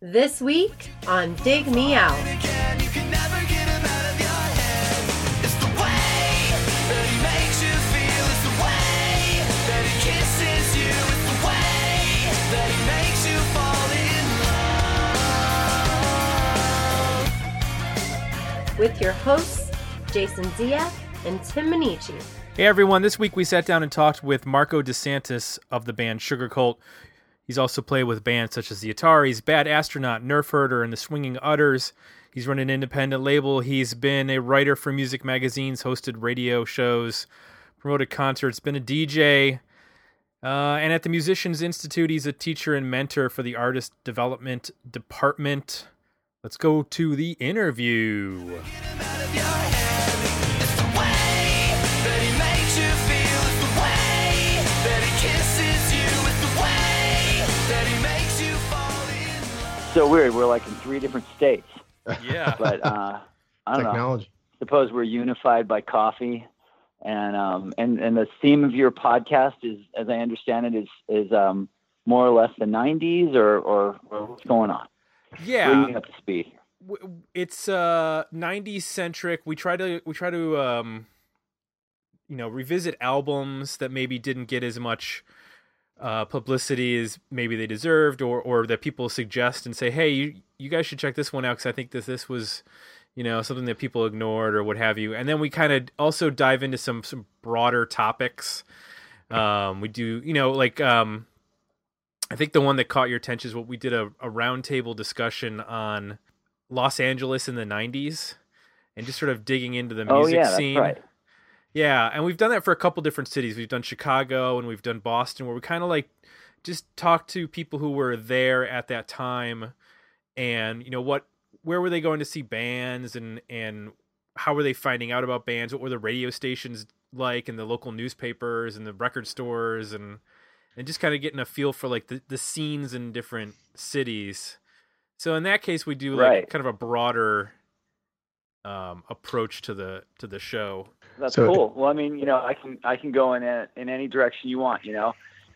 This week on Dig Me Out. With your hosts, Jason Zia and Tim Minichi. Hey everyone, this week we sat down and talked with Marco DeSantis of the band Sugar Sugarcult. He's also played with bands such as the Ataris, Bad Astronaut, Nerf Herder, and the Swinging Utters. He's run an independent label. He's been a writer for music magazines, hosted radio shows, promoted concerts, been a DJ. Uh, and at the Musicians Institute, he's a teacher and mentor for the artist development department. Let's go to the interview. So weird. We're like in three different states. Yeah. But uh, I don't Technology. know. Suppose we're unified by coffee, and um, and and the theme of your podcast is, as I understand it, is is um, more or less the '90s, or or, or what's going on? Yeah. Bring me up to speed. it's uh 90s centric we try to we try to um you know revisit albums that maybe didn't get as much uh publicity as maybe they deserved or or that people suggest and say hey you you guys should check this one out cuz I think that this was you know something that people ignored or what have you and then we kind of also dive into some some broader topics um we do you know like um I think the one that caught your attention is what we did a, a roundtable discussion on Los Angeles in the 90s and just sort of digging into the Oh music yeah, that's scene. right. Yeah, and we've done that for a couple different cities. We've done Chicago and we've done Boston where we kind of like just talk to people who were there at that time and you know what where were they going to see bands and and how were they finding out about bands? What were the radio stations like and the local newspapers and the record stores and and just kind of getting a feel for like the, the scenes in different cities. So in that case, we do like Right. kind of a broader um, approach to the to the show. That's So- cool. Well, I mean, you know, I can I can go in a, in any direction you want. You know,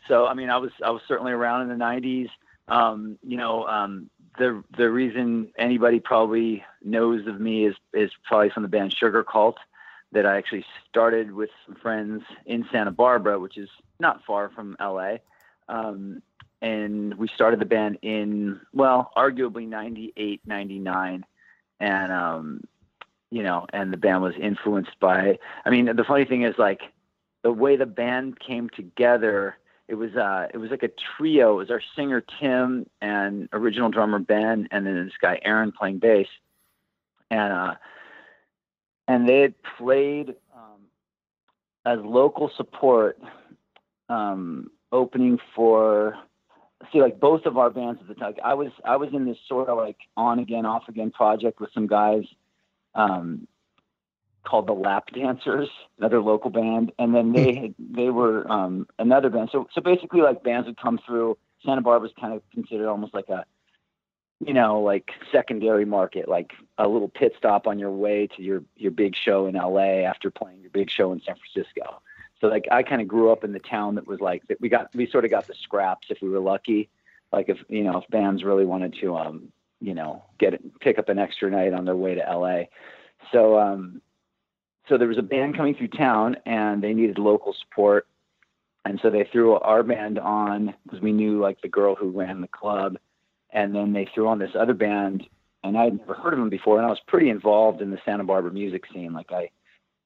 so I mean, I was I was certainly around in the '90s. Um, you know, um, the the reason anybody probably knows of me is is probably from the band Sugarcult that I actually started with some friends in Santa Barbara, which is not far from LA. Um, and we started the band in well, arguably '98, '99, and um, you know, and the band was influenced by. I mean, the funny thing is like the way the band came together. It was uh, it was like a trio. It was our singer Tim and original drummer Ben, and then this guy Aaron playing bass, and uh, and they had played um, as local support, um, opening for see like both of our bands at the time. Like, I was I was in this sort of like on again off again project with some guys um, called the Lap Dancers, another local band, and then they had, they were um, another band. So so basically, like bands would come through. Santa Barbara's kind of considered almost like a you know like secondary market, like a little pit stop on your way to your your big show in LA after playing your big show in San Francisco. So like I kind of grew up in the town that was like that. We got we sort of got the scraps if we were lucky. Like if you know if bands really wanted to um you know get it, pick up an extra night on their way to LA. So um so there was a band coming through town and they needed local support. And so they threw our band on because we knew like the girl who ran the club. And then they threw on this other band and I had never heard of them before. And I was pretty involved in the Santa Barbara music scene. Like I,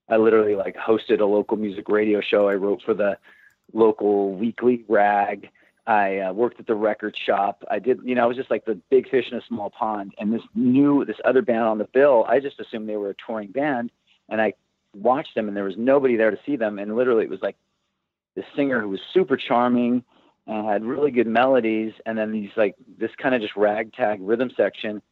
I literally like hosted a local music radio show. I wrote for the local weekly rag. I uh, worked at the record shop. I did, you know, I was just like the big fish in a small pond. And this new, this other band on the bill, I just assumed they were a touring band. And I watched them and there was nobody there to see them. And literally it was like this singer who was super charming and had really good melodies. And then these like this kind of just ragtag rhythm section.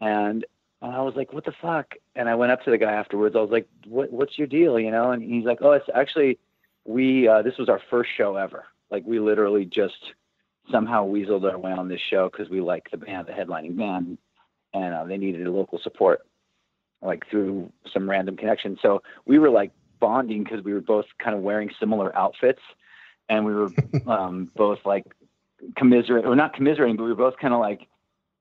And, and I was like, what the fuck? And I went up to the guy afterwards. I was like, what, what's your deal? You know? And he's like, oh, it's actually, we, uh, this was our first show ever. Like we literally just somehow weaseled our way on this show because we liked the band, the headlining band, and uh, they needed a local support, like through some random connection. So we were like bonding because we were both kind of wearing similar outfits, and we were um, both like commiserating, or not commiserating, but we were both kind of like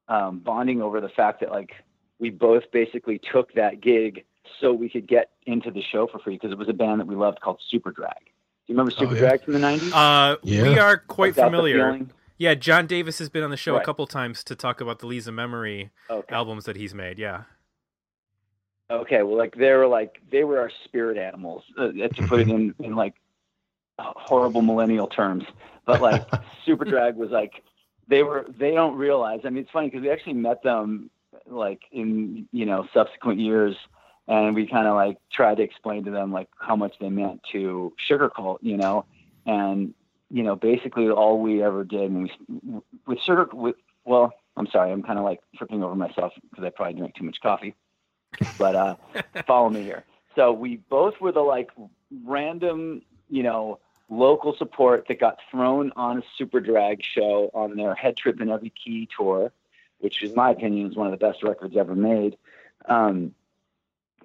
um, bonding over the fact that like we both basically took that gig so we could get into the show for free because it was a band that we loved called Superdrag. Do you remember Super yeah. Drag from the '90s? Uh, Yeah. We are quite Like, Got the familiar. Yeah, John Davis has been on the show a couple times to talk about the Lisa Memory Okay. albums that he's made. Yeah. Okay, well, like they were like they were our spirit animals, uh, to put it in in like horrible millennial terms. But like Superdrag was like they were they don't realize. I mean, it's funny because we actually met them like in you know subsequent years, and we kind of like tried to explain to them like how much they meant to Sugarcult, you know, and you know basically all we ever did when we with Sugar with well, I'm sorry, I'm kind of like tripping over myself because I probably drank too much coffee but uh, follow me here. So we both were the like random, you know, local support that got thrown on a superdrag show on their Head Trip in Every Key tour, which, in my opinion, is one of the best records ever made. Um,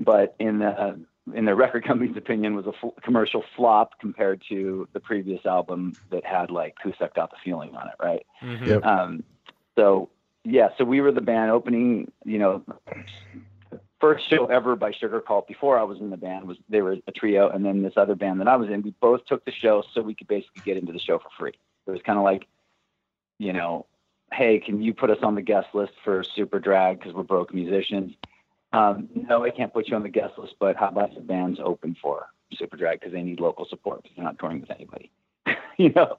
but in the in the record company's opinion, was a f- commercial flop compared to the previous album that had like "Who Sucked Out the Feeling" on it, right? Mhm. Yep. Um, so yeah, so we were the band opening, you know, first show ever by Sugarcult before I was in the band was they were a trio, and then this other band that I was in, we both took the show so we could basically get into the show for free. It was kind of like, you know, hey, can you put us on the guest list for Superdrag because we're broke musicians? Um, no, I can't put you on the guest list, but how about the bands open for Superdrag because they need local support because they're not touring with anybody, you know?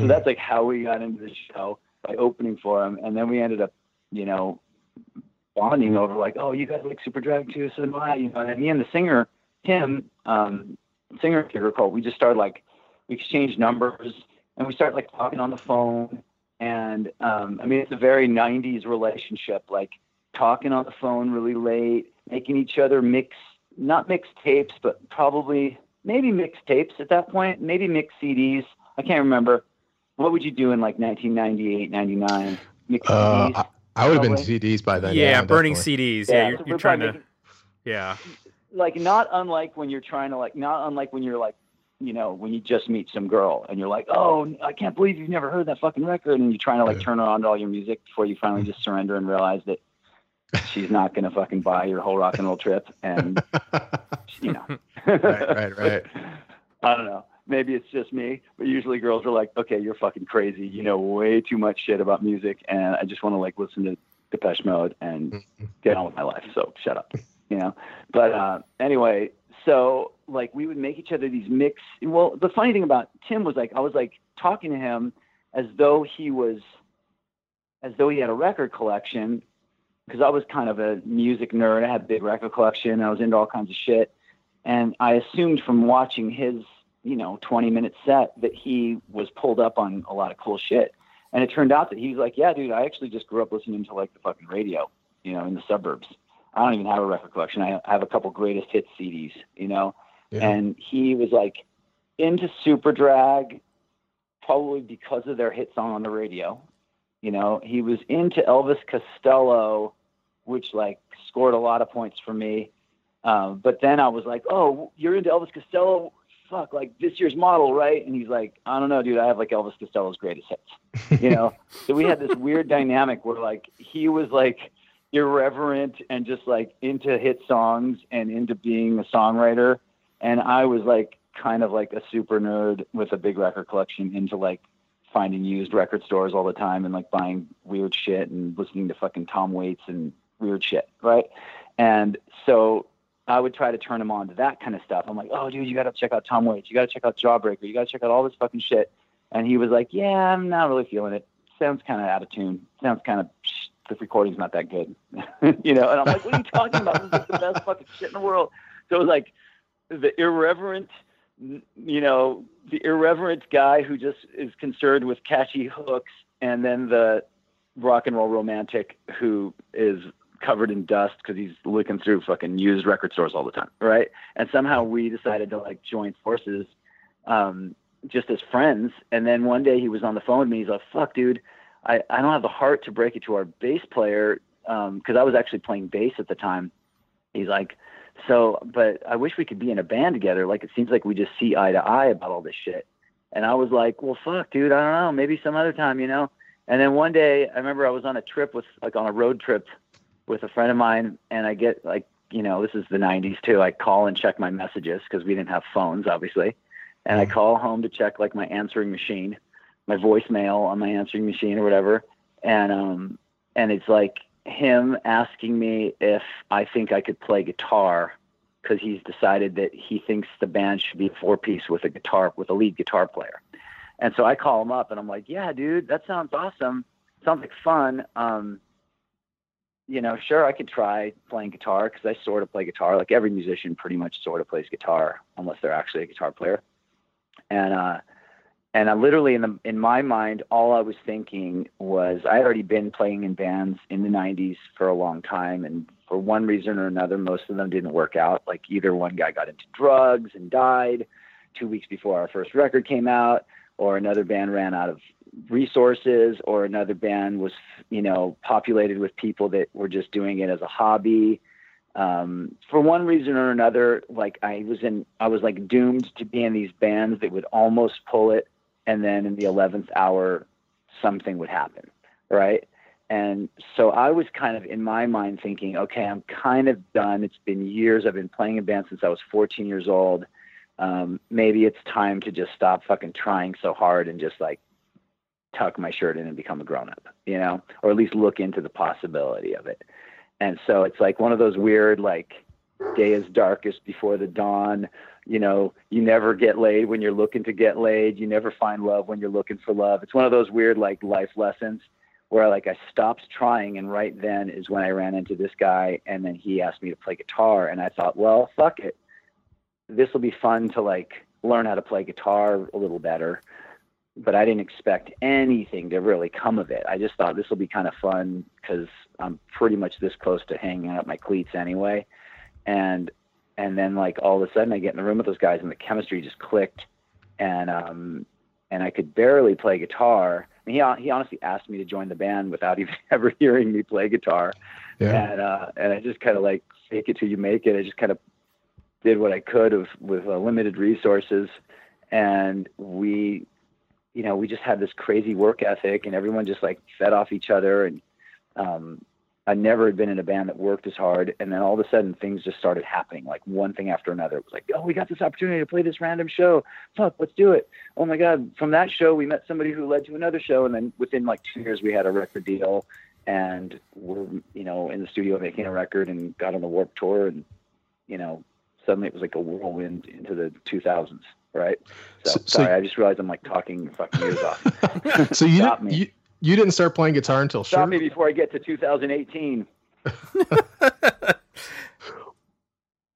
So Hmm. that's like how we got into the show by opening for them, and then we ended up, you know, bonding over like, oh, you guys like Superdrag too, so do I. You know, and me and the singer Tim, um, singer Sugarcult, we just started like we exchanged numbers and we started like talking on the phone. And um, I mean, it's a very '90s relationship, like talking on the phone really late, making each other mix, not mix tapes, but probably maybe mix tapes at that point, maybe mix CDs. I can't remember. What would you do in like 1998, 99? Mix Uh, CDs? I, I would have been CDs by then. yeah, burning definitely. CDs. Yeah, you're, so you're trying probably to. Yeah. like not unlike when you're trying to like not unlike when you're like you know when you just meet some girl and you're like oh i can't believe you've never heard that fucking record and you're trying to like Yeah. turn her on to all your music before you finally just surrender and realize that she's not going to fucking buy your whole rock and roll trip and you know. Right, right, right. i don't know. Maybe it's just me but usually girls are like okay you're fucking crazy. You know way too much shit about music and i just want to like listen to depeche mode and get on with my life so shut up you know? But uh anyway so like we would make each other these mix well the funny thing about tim was like i was like talking to him as though he was as though he had a record collection because i was kind of a music nerd i had a big record collection i was into all kinds of shit and i assumed from watching his you know 20 minute set that he was pulled up on a lot of cool shit and it turned out that he was like yeah dude i actually just grew up listening to like the fucking radio you know in the suburbs I don't even have a record collection. I have a couple greatest hits CDs, you know. Yeah. And he was like into Superdrag, probably because of their hit song on the radio. You know, he was into Elvis Costello, which like scored a lot of points for me. Um, but then I was like, "Oh, you're into Elvis Costello? Fuck, like this year's model, right?" And he's like, "I don't know, dude. I have like Elvis Costello's greatest hits." You know. so we had this weird dynamic where like he was like irreverent and just like into hit songs and into being a songwriter and i was like kind of like a super nerd with a big record collection into like finding used record stores all the time and like buying weird shit and listening to fucking tom waits and weird shit right? And so i would try to turn him on to that kind of stuff. I'm like oh dude you gotta check out tom waits. You gotta check out jawbreaker. You gotta check out all this fucking shit. And he was like yeah i'm not really feeling it. Sounds kind of out of tune. Sounds kind of the recording's not that good, you know. And I'm like, what are you talking about? This is the best fucking shit in the world. So it was like the irreverent, you know, the irreverent guy who just is concerned with catchy hooks, and then the rock and roll romantic who is covered in dust because he's looking through fucking used record stores all the time, right? And somehow we decided to like join forces, um, just as friends. And then one day he was on the phone with me. He's like, "Fuck, dude." I, I don't have the heart to break it to our bass player because I was actually playing bass at the time. He's like, so, but I wish we could be in a band together. Like, it seems like we just see eye to eye about all this shit. And I was like, well, fuck, dude, I don't know. Maybe some other time, you know? And then one day, I remember I was on a trip with like on a road trip with a friend of mine, and I get like you know this is the '90s too. I call and check my messages because we didn't have phones, obviously, and I call home to check like my answering machine, my voicemail on my answering machine or whatever, and um and it's like him asking me if I think I could play guitar because he's decided that he thinks the band should be four piece with a guitar with a lead guitar player. And so I call him up and I'm like, "Yeah, dude, that sounds awesome. Sounds like fun. Um, you know, sure, I could try playing guitar because I sort of play guitar. Like every musician, pretty much sort of plays guitar unless they're actually a guitar player. And uh, and I literally in the in my mind, all I was thinking was I had already been playing in bands in the '90s for a long time, and for one reason or another, most of them didn't work out. Like either one guy got into drugs and died two weeks before our first record came out, or another band ran out of resources, or another band was you know populated with people that were just doing it as a hobby um, for one reason or another, like I was in, I was like doomed to be in these bands that would almost pull it, and then in the eleventh hour, something would happen, right? And so I was kind of in my mind thinking, okay, I'm kind of done. It's been years. I've been playing in bands since I was 14 years old. Um, maybe it's time to just stop fucking trying so hard and just like tuck my shirt in and become a grown up, you know, or at least look into the possibility of it. And so it's like one of those weird, like, day is darkest before the dawn. You know, you never get laid when you're looking to get laid. You never find love when you're looking for love. It's one of those weird, like, life lessons where, like, I stopped trying. And right then is when I ran into this guy. And then he asked me to play guitar. And I thought, well, fuck it. This will be fun to, like, learn how to play guitar a little better but I didn't expect anything to really come of it. I just thought this will be kind of fun because I'm pretty much this close to hanging up my cleats anyway. And and then like all of a sudden I get in the room with those guys and the chemistry just clicked and um and I could barely play guitar. I mean, he he honestly asked me to join the band without even ever hearing me play guitar. Yeah. And uh and I just kind of like fake it till you make it. I just kind of did what I could of with uh, limited resources and we you know, we just had this crazy work ethic and everyone just like fed off each other. And um, I never had been in a band that worked as hard. And then all of a sudden things just started happening, like one thing after another. It was like, oh, we got this opportunity to play this random show. Fuck, let's do it. Oh my God. From that show, we met somebody who led to another show. And then within like two years, we had a record deal and we're, you know, in the studio making a record and got on the Warped Tour. And, you know, suddenly it was like a whirlwind into the 2000s right? So, so sorry, so, I just realized I'm like talking fucking years off. so you, didn't, you you didn't start playing guitar until stop Sugar? me before I get to 2018.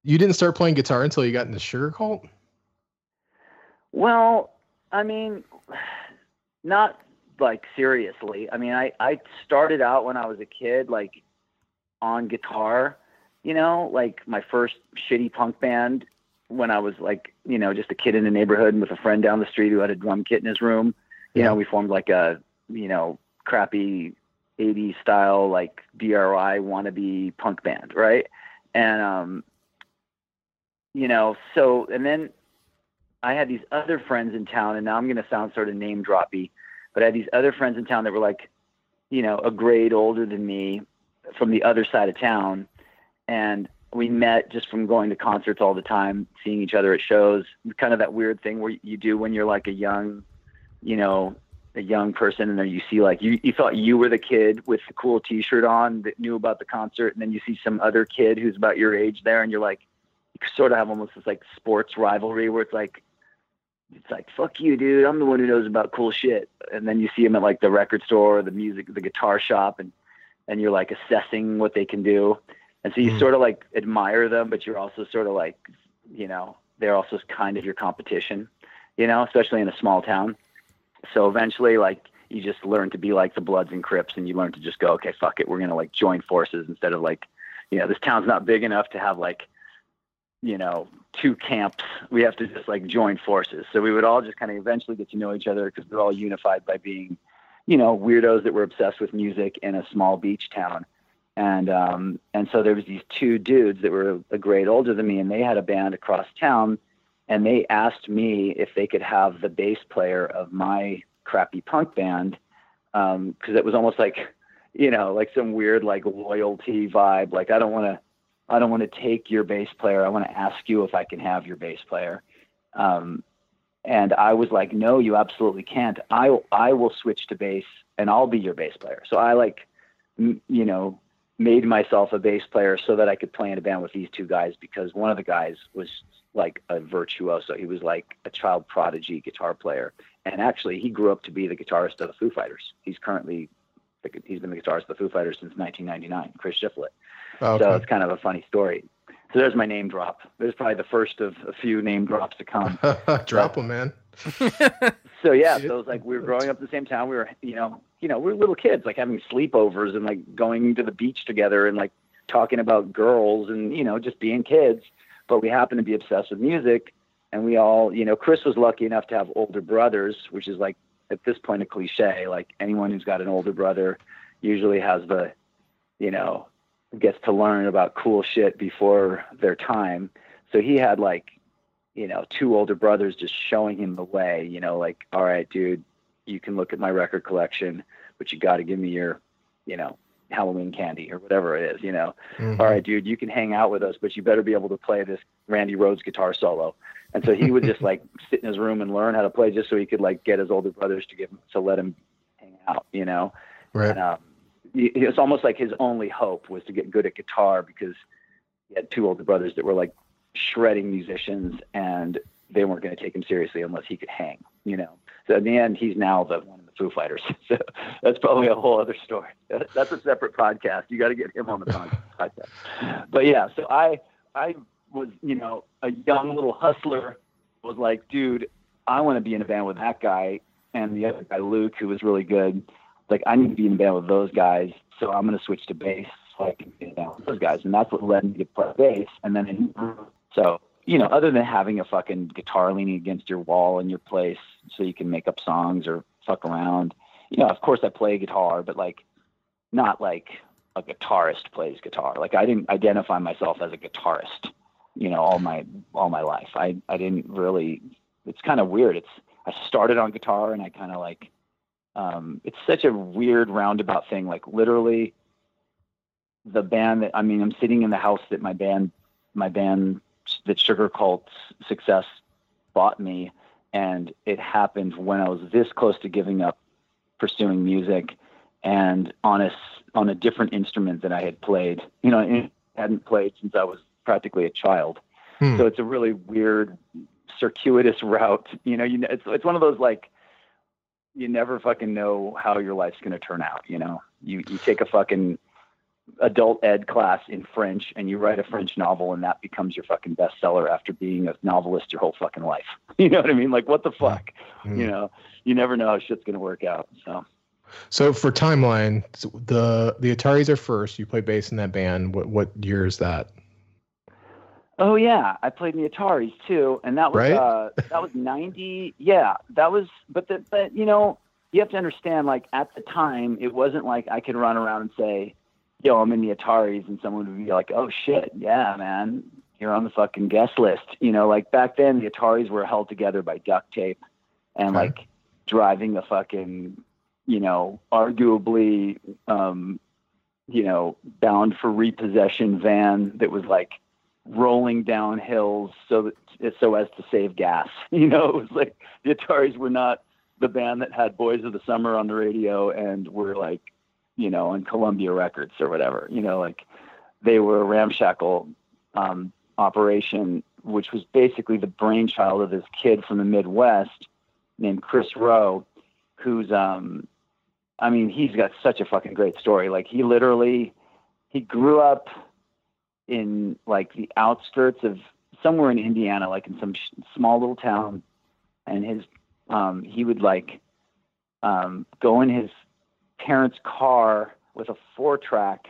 you didn't start playing guitar until you got into Sugarcult. Well, I mean, not like seriously. I mean, I I started out when I was a kid, like on guitar. You know, like my first shitty punk band when I was like, you know, just a kid in the neighborhood with a friend down the street who had a drum kit in his room. You yeah. know, we formed like a, you know, crappy 80s style, like DRI wannabe punk band, right? And, um, you know, so, and then I had these other friends in town, and now I'm going to sound sort of name droppy, but I had these other friends in town that were like, you know, a grade older than me from the other side of town. And we met just from going to concerts all the time, seeing each other at shows. Kind of that weird thing where you do when you're like a young, you know, a young person, and then you see like you you thought you were the kid with the cool T-shirt on that knew about the concert, and then you see some other kid who's about your age there, and you're like, you sort of have almost this like sports rivalry where it's like. It's like fuck you, dude. I'm the one who knows about cool shit. And then you see him at like the record store, or the music, the guitar shop, and and you're like assessing what they can do and so you mm. sort of like admire them, but you're also sort of like, you know, they're also kind of your competition, you know, especially in a small town. So eventually, like, you just learn to be like the Bloods and Crips, and you learn to just go, okay, fuck it, we're gonna like join forces instead of like, you know, this town's not big enough to have like, you know, two camps. We have to just like join forces. So we would all just kind of eventually get to know each other because we're all unified by being, you know, weirdos that were obsessed with music in a small beach town and um, and so there was these two dudes that were a grade older than me, and they had a band across town, and they asked me if they could have the bass player of my crappy punk band um, because it was almost like, you know, like some weird like loyalty vibe. Like I don't want to, I don't want to take your bass player. I want to ask you if I can have your bass player. Um, and I was like, no, you absolutely can't. I I will switch to bass and I'll be your bass player. So I like, m- you know, made myself a bass player so that I could play in a band with these two guys because one of the guys was like a virtuoso. He was like a child prodigy guitar player, and actually he grew up to be the guitarist of the Foo Fighters. He's currently he's been the guitarist of the Foo Fighters since 1999. Chris Shiflett. Oh, So it's kind of a funny story. So there's my name drop. There's probably the first of a few name drops to come. Drop them, man. So yeah, so it was like we were growing up in the same town. We were, you know, you know, we were little kids, like having sleepovers and like going to the beach together and like talking about girls and you know just being kids. But we happened to be obsessed with music, and we all, you know, Chris was lucky enough to have older brothers, which is like at this point a cliche. Like anyone who's got an older brother usually has the, you know, gets to learn about cool shit before their time. So he had like you know, two older brothers just showing him the way, you know, like, all right, dude, you can look at my record collection, but you got to give me your, you know, Halloween candy or whatever it is, you know. Mhm. All right, dude, you can hang out with us, but you better be able to play this Randy Rhoads guitar solo. And so he would just like sit in his room and learn how to play just so he could like get his older brothers to give him, to let him hang out, you know. Right. And um, it's almost like his only hope was to get good at guitar because he had two older brothers that were like shredding musicians and they weren't going to take him seriously unless he could hang, you know. So in the end, he's now the one of the Foo Fighters. So that's probably a whole other story. That's a separate podcast. You got to get him on the podcast. But yeah, so I I was you know a young little hustler was like, dude, I want to be in a band with that guy and the other guy Luke, who was really good. Like I need to be in a band with those guys, so I'm going to switch to bass so I can be in a band with those guys, and that's what led me to play bass. And then in, so you know, other than having a fucking guitar leaning against your wall in your place so you can make up songs or fuck around, you know, of course I play guitar, but like not like a guitarist plays guitar. Like I didn't identify myself as a guitarist, you know, all my all my life. I I didn't really. It's kind of weird. It's I started on guitar and I kind of like. Um, it's such a weird roundabout thing. Like literally, the band that I mean, I'm sitting in the house that my band, my band that Sugarcult Success bought me, and it happened when I was this close to giving up pursuing music, and on a on a different instrument that I had played. You know, and hadn't played since I was practically a child. Hmm. So it's a really weird, circuitous route. You know, you know, it's it's one of those like you never fucking know how your life's going to turn out. You know, you you take a fucking adult ed class in French and you write a French novel and that becomes your fucking bestseller after being a novelist your whole fucking life. You know what I mean? Like what the fuck? Mm. You know, you never know how shit's to work out. So So for timeline, the the Ataris are first. You play bass in that band. What what year is that? Oh yeah, I played in the Ataris too, and that was Right? uh, that was ninety. Yeah, that was. But the, but you know, you have to understand. Like at the time, it wasn't like I could run around and say, "Yo, I'm in the Ataris," and someone would be like, "Oh shit, yeah, man, you're on the fucking guest list." You know, like back then, the Ataris were held together by duct tape and Okay. like driving a fucking, you know, arguably, um, you know, bound for repossession van that was like rolling down hills so that so as to save gas. You know, it was like the Ataris were not the band that had Boys of the Summer on the radio and were like, you know, on Columbia Records or whatever. You know, like they were a ramshackle um, operation, which was basically the brainchild of this kid from the Midwest named Kris Roe, who's um, I mean, he's got such a fucking great story. Like he literally he grew up in like the outskirts of somewhere in Indiana, like in some sh- small little town, and his um, he would like um, go in his parents' car with a four track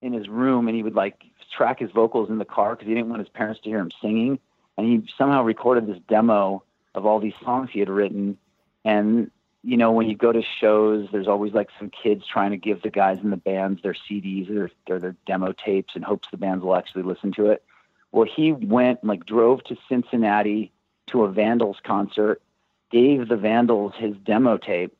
in his room, and he would like track his vocals in the car because he didn't want his parents to hear him singing, and he somehow recorded this demo of all these songs he had written, and you know, when you go to shows, there's always like some kids trying to give the guys in the bands their CDs or their, their demo tapes in hopes the bands will actually listen to it. Well, he went like drove to Cincinnati to a Vandals concert, gave the Vandals his demo tape,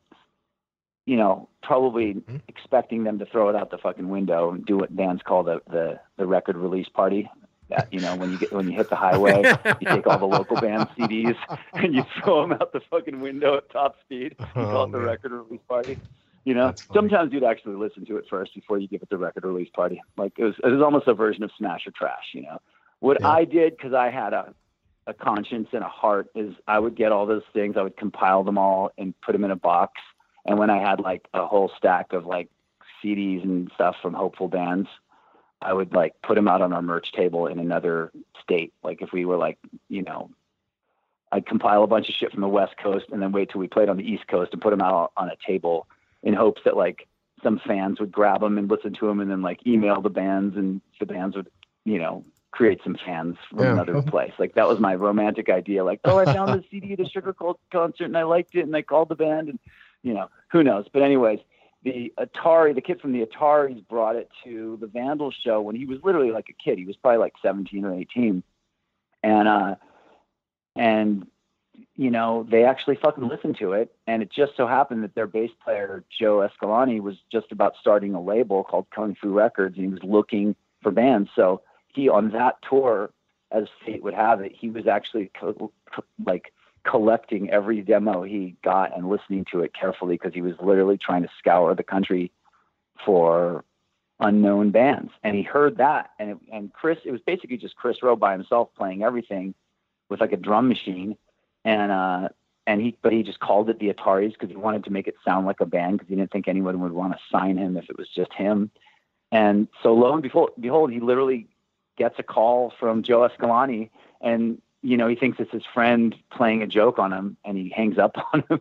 you know, probably Mhm. expecting them to throw it out the fucking window and do what bands call the the, the record release party. That you know, when you get when you hit the highway, you take all the local band CDs and you throw them out the fucking window at top speed. You call Oh, it the man. record release party. You know, sometimes you'd actually listen to it first before you give it the record release party. Like it was, it was almost a version of Smash or Trash. You know, what Yeah. I did because I had a a conscience and a heart is I would get all those things, I would compile them all and put them in a box. And when I had like a whole stack of like CDs and stuff from hopeful bands, I would like put them out on our merch table in another state. Like if we were like, you know, I'd compile a bunch of shit from the West Coast and then wait till we played on the East Coast and put them out on a table in hopes that like some fans would grab them and listen to them and then like email the bands and the bands would, you know, create some fans from Yeah. another place. Like that was my romantic idea. Like, oh, I found this CD at a Sugarcult concert and I liked it and I called the band and, you know, who knows? But anyways, the Atari, the kid from the Ataris brought it to the Vandal show when he was literally like a kid. He was probably like 17 or 18. And, uh, and, you know, they actually fucking listened to it. And it just so happened that their bass player, Joe Escalante, was just about starting a label called Kung Fu Records. And he was looking for bands. So he, on that tour, as fate would have it, he was actually co- co- like collecting every demo he got and listening to it carefully because he was literally trying to scour the country for unknown bands. And he heard that, and it, and Kris, it was basically just Kris Roe by himself playing everything with like a drum machine, and uh, and he but he just called it the Ataris because he wanted to make it sound like a band because he didn't think anyone would want to sign him if it was just him. And so lo and behold, behold, he literally gets a call from Joe Escalante, and you know he thinks it's his friend playing a joke on him, and he hangs up on him.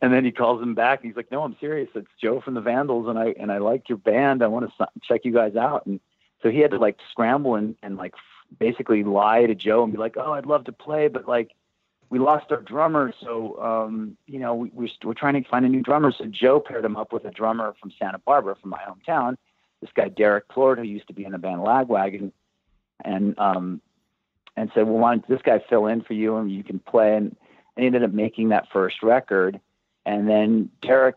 and then he calls him back, and he's like, "No, I'm serious. It's Joe from the Vandals, and I and I like your band. I want to check you guys out." And so he had to like scramble and and like basically lie to Joe and be like, "Oh, I'd love to play, but like." We lost our drummer, so um, you know we, we're, we're trying to find a new drummer. So Joe paired him up with a drummer from Santa Barbara, from my hometown, this guy Derrick Plourde, who used to be in the band Lagwagon, and um, and said, "Well, why don't this guy fill in for you, and you can play?" And he ended up making that first record, and then Derrick,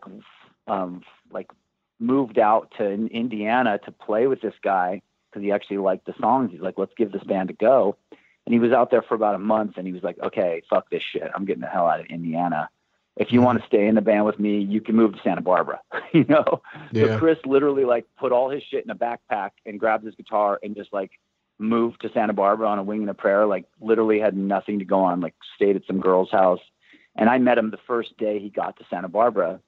um, like, moved out to Indiana to play with this guy because he actually liked the songs. He's like, "Let's give this band a go," and he was out there for about a month, and he was like, "Okay, fuck this shit. I'm getting the hell out of Indiana." If you want to stay in the band with me, you can move to Santa Barbara, you know? Yeah. So Kris literally like put all his shit in a backpack and grabbed his guitar and just like moved to Santa Barbara on a wing and a prayer. Like literally had nothing to go on. Like stayed at some girl's house, and I met him the first day he got to Santa Barbara,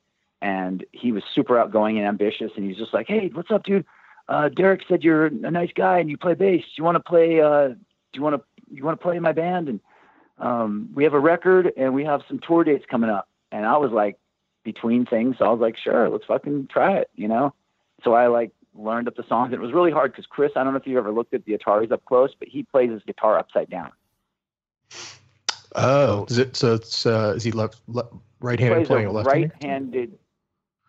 and he was super outgoing and ambitious. And he's just like, "Hey, what's up, dude? Uh, Derrick said you're a nice guy and you play bass. Do you want to play? Uh, do you want to you want to play in my band? And um, we have a record and we have some tour dates coming up." And I was like between things. So I was like, sure, let's fucking try it, you know? So I like learned up the songs. It was really hard because Kris, I don't know if you've ever looked at the Ataris up close, but he plays his guitar upside down. Oh, is it so? It's uh, is he left, left right-handed plays playing a a left-handed? right-handed.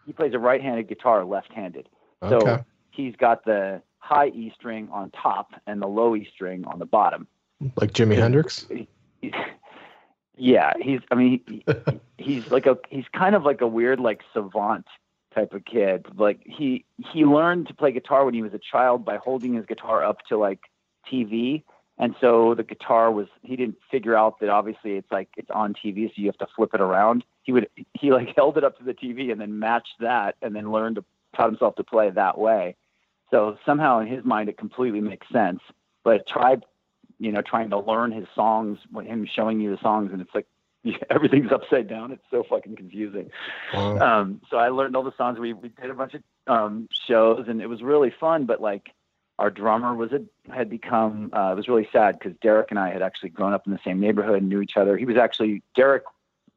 He plays a right-handed guitar left-handed. Okay. So he's got the high E string on top and the low E string on the bottom. like Jimi Hendrix. Yeah, he's. I mean, he, he's like a. He's kind of like a weird, like savant type of kid. Like he he learned to play guitar when he was a child by holding his guitar up to like TV, and so the guitar was. He didn't figure out that obviously it's like it's on TV, so you have to flip it around. He would he like held it up to the TV and then matched that, and then learned to taught himself to play that way. So somehow in his mind it completely makes sense. But try you know, trying to learn his songs, him showing you the songs, and it's like everything's upside down. It's so fucking confusing. Wow. Um, so I learned all the songs. We we did a bunch of um, shows, and it was really fun. But like our drummer was a, had become. Uh, it was really sad because Derrick and I had actually grown up in the same neighborhood and knew each other. He was actually Derrick.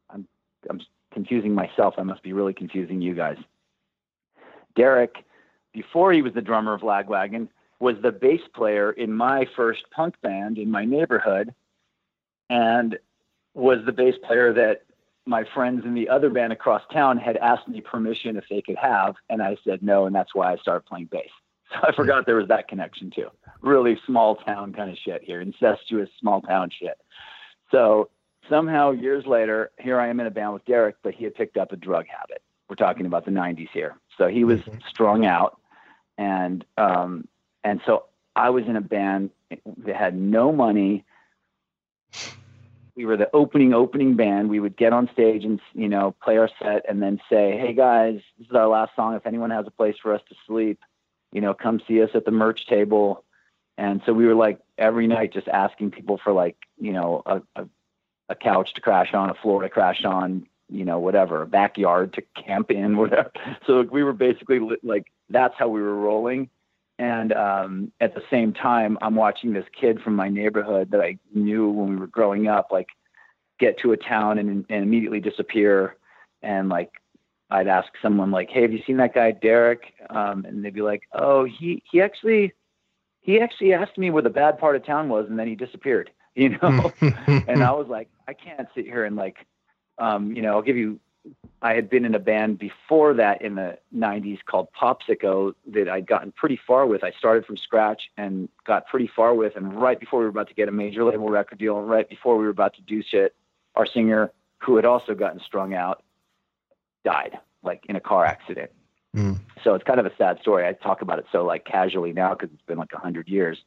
I'm I'm confusing myself. I must be really confusing you guys. Derrick, before he was the drummer of Lagwagon, was the bass player in my first punk band in my neighborhood and was the bass player that my friends in the other band across town had asked me permission if they could have and I said no and that's why I started playing bass. So I forgot there was that connection too. Really small town kind of shit here, incestuous small town shit. So somehow years later, here I am in a band with Derrick, but he had picked up a drug habit. We're talking about the 90s here. So he was Mhm. strung out, and um, and so I was in a band that had no money. We were the opening opening band. We would get on stage and you know play our set, and then say, "Hey guys, this is our last song. If anyone has a place for us to sleep, you know, come see us at the merch table." And so we were like every night just asking people for like you know a, a, a couch to crash on, a floor to crash on, you know, whatever, a backyard to camp in, whatever. So we were basically li- like that's how we were rolling. And um, at the same time, I'm watching this kid from my neighborhood that I knew when we were growing up, like get to a town and, and immediately disappear. And like, I'd ask someone like, "Hey, have you seen that guy Derrick?" Um, and they'd be like, "Oh, he he actually he actually asked me where the bad part of town was, and then he disappeared." You know, and I was like, I can't sit here and like, um, you know, I'll give you. I had been in a band before that in the '90s called Popsico that I'd gotten pretty far with. I started from scratch and got pretty far with, and right before we were about to get a major label record deal, and right before we were about to do shit, our singer, who had also gotten strung out, died like in a car accident. Mm. So it's kind of a sad story. I talk about it so like casually now because it's been like a hundred years,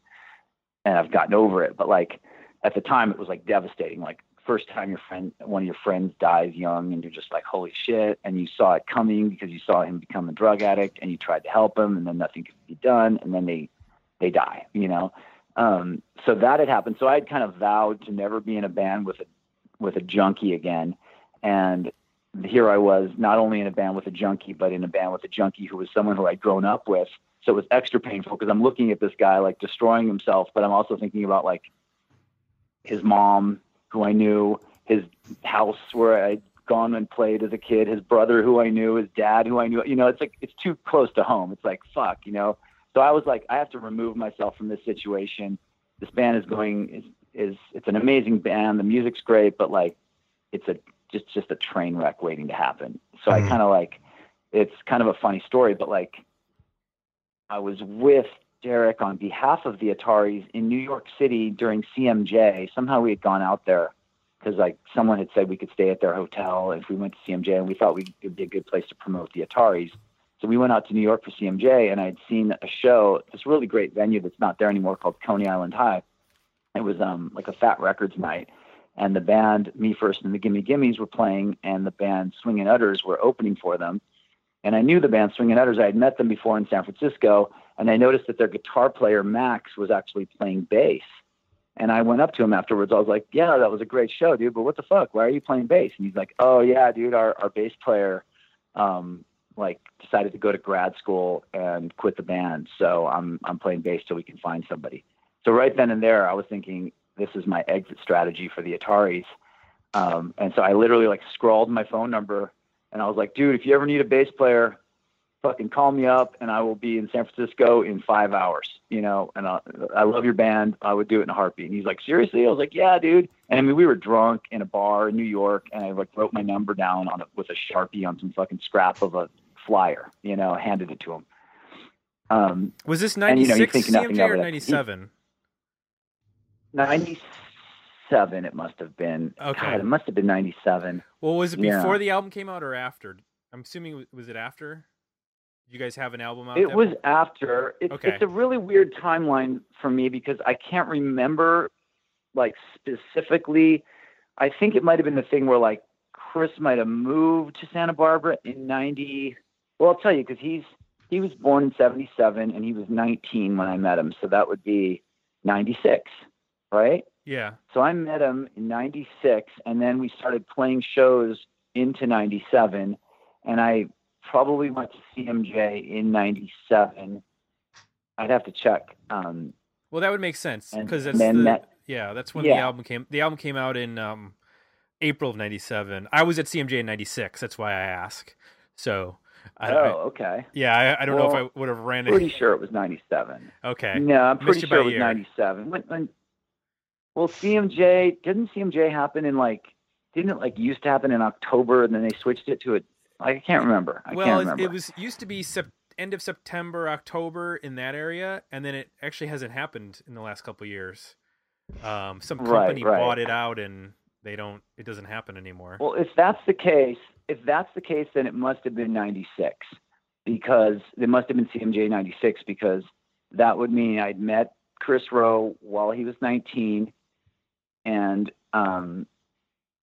and I've gotten over it. But like at the time, it was like devastating. Like first time your friend, one of your friends dies young, and you're just like, holy shit! And you saw it coming because you saw him become a drug addict, and you tried to help him, and then nothing could be done, and then they they die. You know. Um, so that had happened. So I had kind of vowed to never be in a band with a with a junkie again, and here I was, not only in a band with a junkie, but in a band with a junkie who was someone who I'd grown up with. So it was extra painful because I'm looking at this guy like destroying himself, but I'm also thinking about like his mom, who I knew, his house where I'd gone and played as a kid, his brother who I knew, his dad who I knew. You know, it's like it's too close to home. It's like fuck, you know. So I was like, I have to remove myself from this situation. This band is going is is it's an amazing band. The music's great, but like it's a just just a train wreck waiting to happen. So Mhm. I kind of like it's kind of a funny story, but like I was with Derrick on behalf of the Ataris in New York City during CMJ. Somehow we had gone out there because like someone had said we could stay at their hotel if we went to CMJ, and we thought it would be a good place to promote the Ataris. So we went out to New York for CMJ, and I'd seen a show, this really great venue that's not there anymore called Coney Island High. It was um like a Fat Wreck Chords night, and the band Me First and the Gimme Gimmes were playing, and the band Swingin' Utters were opening for them. And I knew the band Swingin' Utters. I had met them before in San Francisco, and I noticed that their guitar player Max was actually playing bass. And I went up to him afterwards. I was like, "Yeah, that was a great show, dude. But what the fuck? Why are you playing bass?" And he's like, "Oh yeah, dude. Our our bass player, um, like decided to go to grad school and quit the band. So I'm I'm playing bass till we can find somebody." So right then and there, I was thinking, "This is my exit strategy for the Ataris." Um, and so I literally like scrawled my phone number, and I was like, "Dude, if you ever need a bass player, fucking call me up and I will be in San Francisco in five hours, you know, and I, I love your band. I would do it in a heartbeat. And he's like, seriously? I was like, yeah, dude. And I mean, we were drunk in a bar in New York and I like wrote my number down on a, with a Sharpie on some fucking scrap of a flyer, you know, handed it to him. Um, Was this And, you know, you 96 think nothing CMJ or 97? 97? 97, it must have been. Okay. God, it must have been 97. Well, was it Yeah. before the album came out or after? I'm assuming was- it after? Did you guys have an album out? It was after. It's, Okay. it's a really weird timeline for me because I can't remember, like specifically. I think it might have been the thing where like Kris might have moved to Santa Barbara in '90. Well, I'll tell you because he's he was born in '77 and he was 19 when I met him, so that would be '96, right? Yeah. So I met him in 96 and then we started playing shows into 97 and I probably went to CMJ in 97. I'd have to check. Um, Well, that would make sense because that's the, that- yeah, that's when the album came. The album came out in um, April of '97. I was at CMJ in '96. That's why I ask. So, I, oh, I- okay. yeah, I, I don't know if I would have ran it. Pretty it. sure it was 97. Okay, No, I'm pretty sure it was 97. When, when, well, CMJ, didn't CMJ happen in like, didn't it like used to happen in October and then they switched it to a, I can't remember. I well, can't it, remember. it was used to be sep- end of September, October in that area, and then it actually hasn't happened in the last couple of years. Um, some Right, company right. bought it out and they don't. It doesn't happen anymore. Well, if that's the case, if that's the case, then it must have been '96 because it must have been CMJ '96 because that would mean I'd met Kris Roe while he was 19, and um,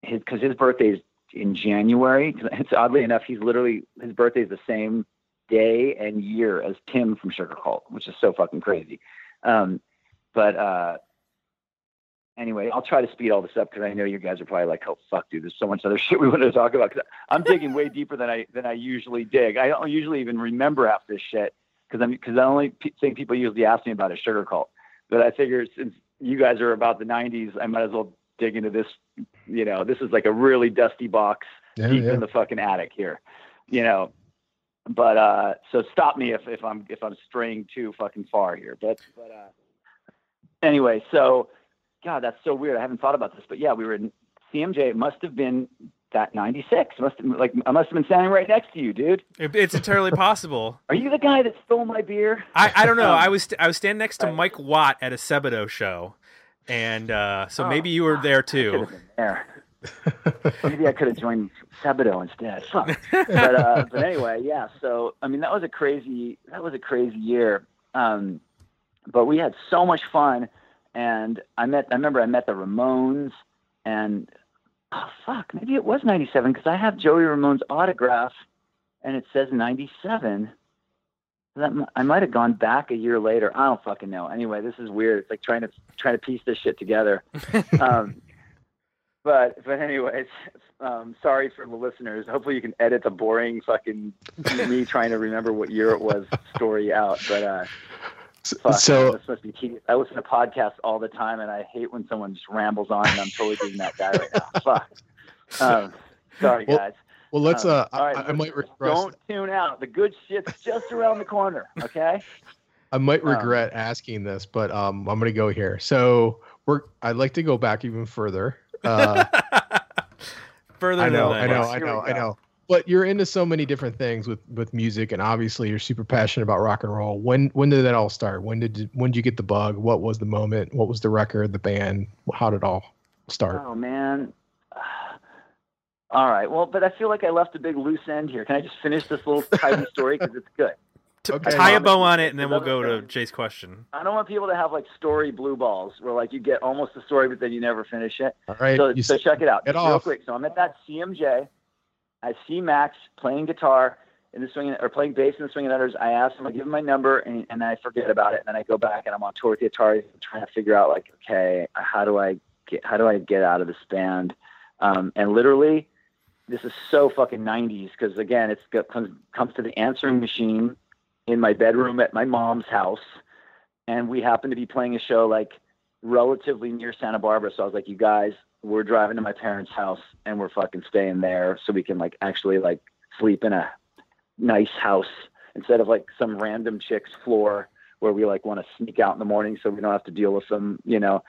his because his birthday is in January. It's oddly enough, he's literally his birthday is the same day and year as Tim from Sugarcult, which is so fucking crazy. Um, but uh, anyway, I'll try to speed all this up because I know you guys are probably like, "Oh fuck, dude, there's so much other shit we wanted to talk about." Because I'm digging way deeper than I than I usually dig. I don't usually even remember half this shit because I'm because the only p- thing people usually ask me about is Sugarcult. But I figure since you guys are about the '90s, I might as well dig into this. You know, this is like a really dusty box Yeah, deep yeah. in the fucking attic here. You know, but uh, so stop me if, if I'm if I'm straying too fucking far here. But but uh, anyway, so God, that's so weird. I haven't thought about this, but yeah, we were in CMJ. It must have been that '96. Must have like I must have been standing right next to you, dude. It- it's entirely possible. Are you the guy that stole my beer? I, I don't know. I was I was standing next to. Mike Watt at a Sebadoh show, and uh, so Oh, maybe you were there too. there. Maybe I could have joined Sebadoh instead. Fuck. But uh, but anyway, yeah. So I mean, that was a crazy that was a crazy year. Um, but we had so much fun, and I met. I remember I met the Ramones, and oh fuck, maybe it was '97 because I have Joey Ramone's autograph, and it says '97. That m- I might have gone back a year later. I don't fucking know. Anyway, this is weird. It's like trying to trying to piece this shit together. Um, but but anyways, um, sorry for the listeners. Hopefully you can edit the boring fucking me trying to remember what year it was story out. But uh, fuck, so this must be tedious. I listen to podcasts all the time, and I hate when someone just rambles on, and I'm totally being that guy right now. Fuck. Um, sorry, Well, guys. well, let's. Um, Uh, all right, I, I might listeners, regress. Don't tune out. The good shit's just around the corner. Okay. I might um, regret asking this, but um, I'm gonna go here. So we're. I'd like to go back even further. Uh, Further I know, than I know, that. I know, I know. But you're into so many different things with with music, and obviously you're super passionate about rock and roll. When when did that all start? When did when did you get the bug? What was the moment? What was the record? The band? How did it all start? Oh man. All right. Well, but I feel like I left a big loose end here. Can I just finish this little tiny story because it's good? Okay. tie a bow on it, and then we'll go to. Jay's question. I don't want people to have like story blue balls where like you get almost the story but then you never finish it. All right, So, so check it out. get Just real off. quick. So I'm at that CMJ. I see Max playing guitar in the swing or playing bass in the swing and. I ask him, I give him my number, and, and I forget about it. And then I go back and I'm on tour with the Atari, trying to figure out like, okay, how do I get how do I get out of this band? Um, and literally, this is so fucking 90s because again, got, comes comes to the answering machine in my bedroom at my mom's house, and we happen to be playing a show like relatively near Santa Barbara. So I was like, you guys, we're driving to my parents' house and we're fucking staying there so we can like actually like sleep in a nice house instead of like some random chick's floor where we like want to sneak out in the morning so we don't have to deal with them, you know.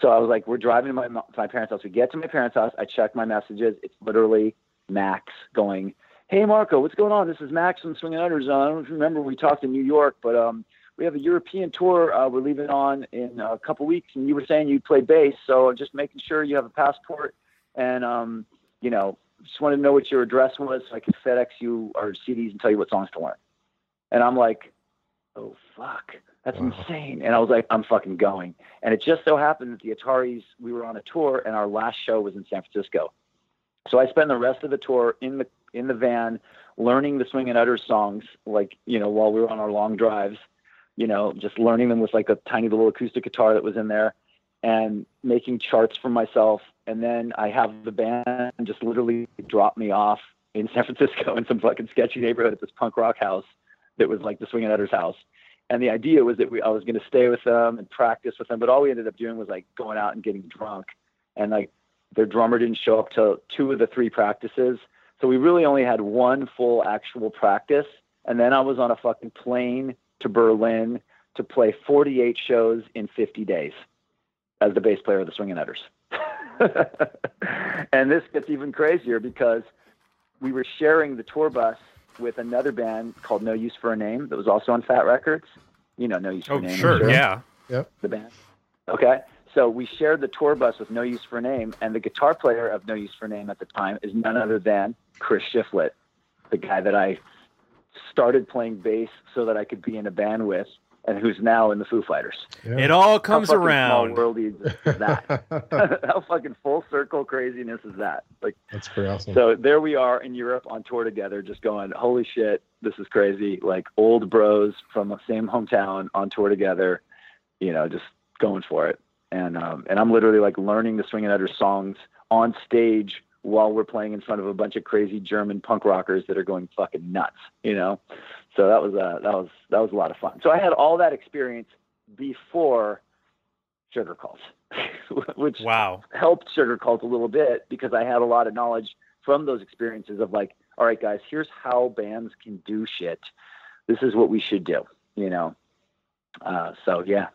So I was like, we're driving to my, to my parents' house. We get to my parents' house. I check my messages. It's literally Max going, Hey Marko, what's going on? This is Max from Swinging. Uh, I don't remember we talked in New York, but um, we have a European tour uh, we're leaving on in a couple weeks, and you were saying you play bass, so just making sure you have a passport, and um, you know, just wanted to know what your address was so I could FedEx you our CDs and tell you what songs to learn. And I'm like, oh fuck, that's Wow. insane. And I was like, I'm fucking going. And it just so happened that the Ataris, we were on a tour, and our last show was in San Francisco. So I spent the rest of the tour in the in the van learning the Swingin' Utter songs, like you know, while we were on our long drives you know, just learning them with like a tiny little acoustic guitar that was in there and making charts for myself. And then I have the band just literally drop me off in San Francisco in some fucking sketchy neighborhood at this punk rock house that was like the Swingin' Utters house. And the idea was that we, I was going to stay with them and practice with them, but all we ended up doing was like going out and getting drunk. And like their drummer didn't show up to two of the three practices. So we really only had one full actual practice. And then I was on a fucking plane to Berlin to play 48 shows in 50 days as the bass player of the Swingin' Utters. and this gets even crazier because we were sharing the tour bus with another band called No Use for a Name that was also on Fat Wreck Chords. You know, No Use for Oh, a Name. I'm sure, yeah. Yep. the band. Okay. So we shared the tour bus with No Use for a Name, and the guitar player of No Use for a Name at the time is none other than Chris Shiflett, the guy that I started playing bass so that I could be in a band with, and who's now in the Foo Fighters. Yeah. It all comes How fucking around. Small worldy is that? How fucking full circle craziness is that? Like, That's pretty awesome. so there we are in Europe on tour together, just going, holy shit, this is crazy. Like old bros from the same hometown on tour together, you know, just going for it. And um, and I'm literally like learning the Swingin' Utters songs on stage while we're playing in front of a bunch of crazy German punk rockers that are going fucking nuts, you know. So that was uh, that was that was a lot of fun. So I had all that experience before Sugarcult, which Wow. helped Sugarcult a little bit because I had a lot of knowledge from those experiences of like, all right, guys, here's how bands can do shit. This is what we should do, you know. Uh, so yeah,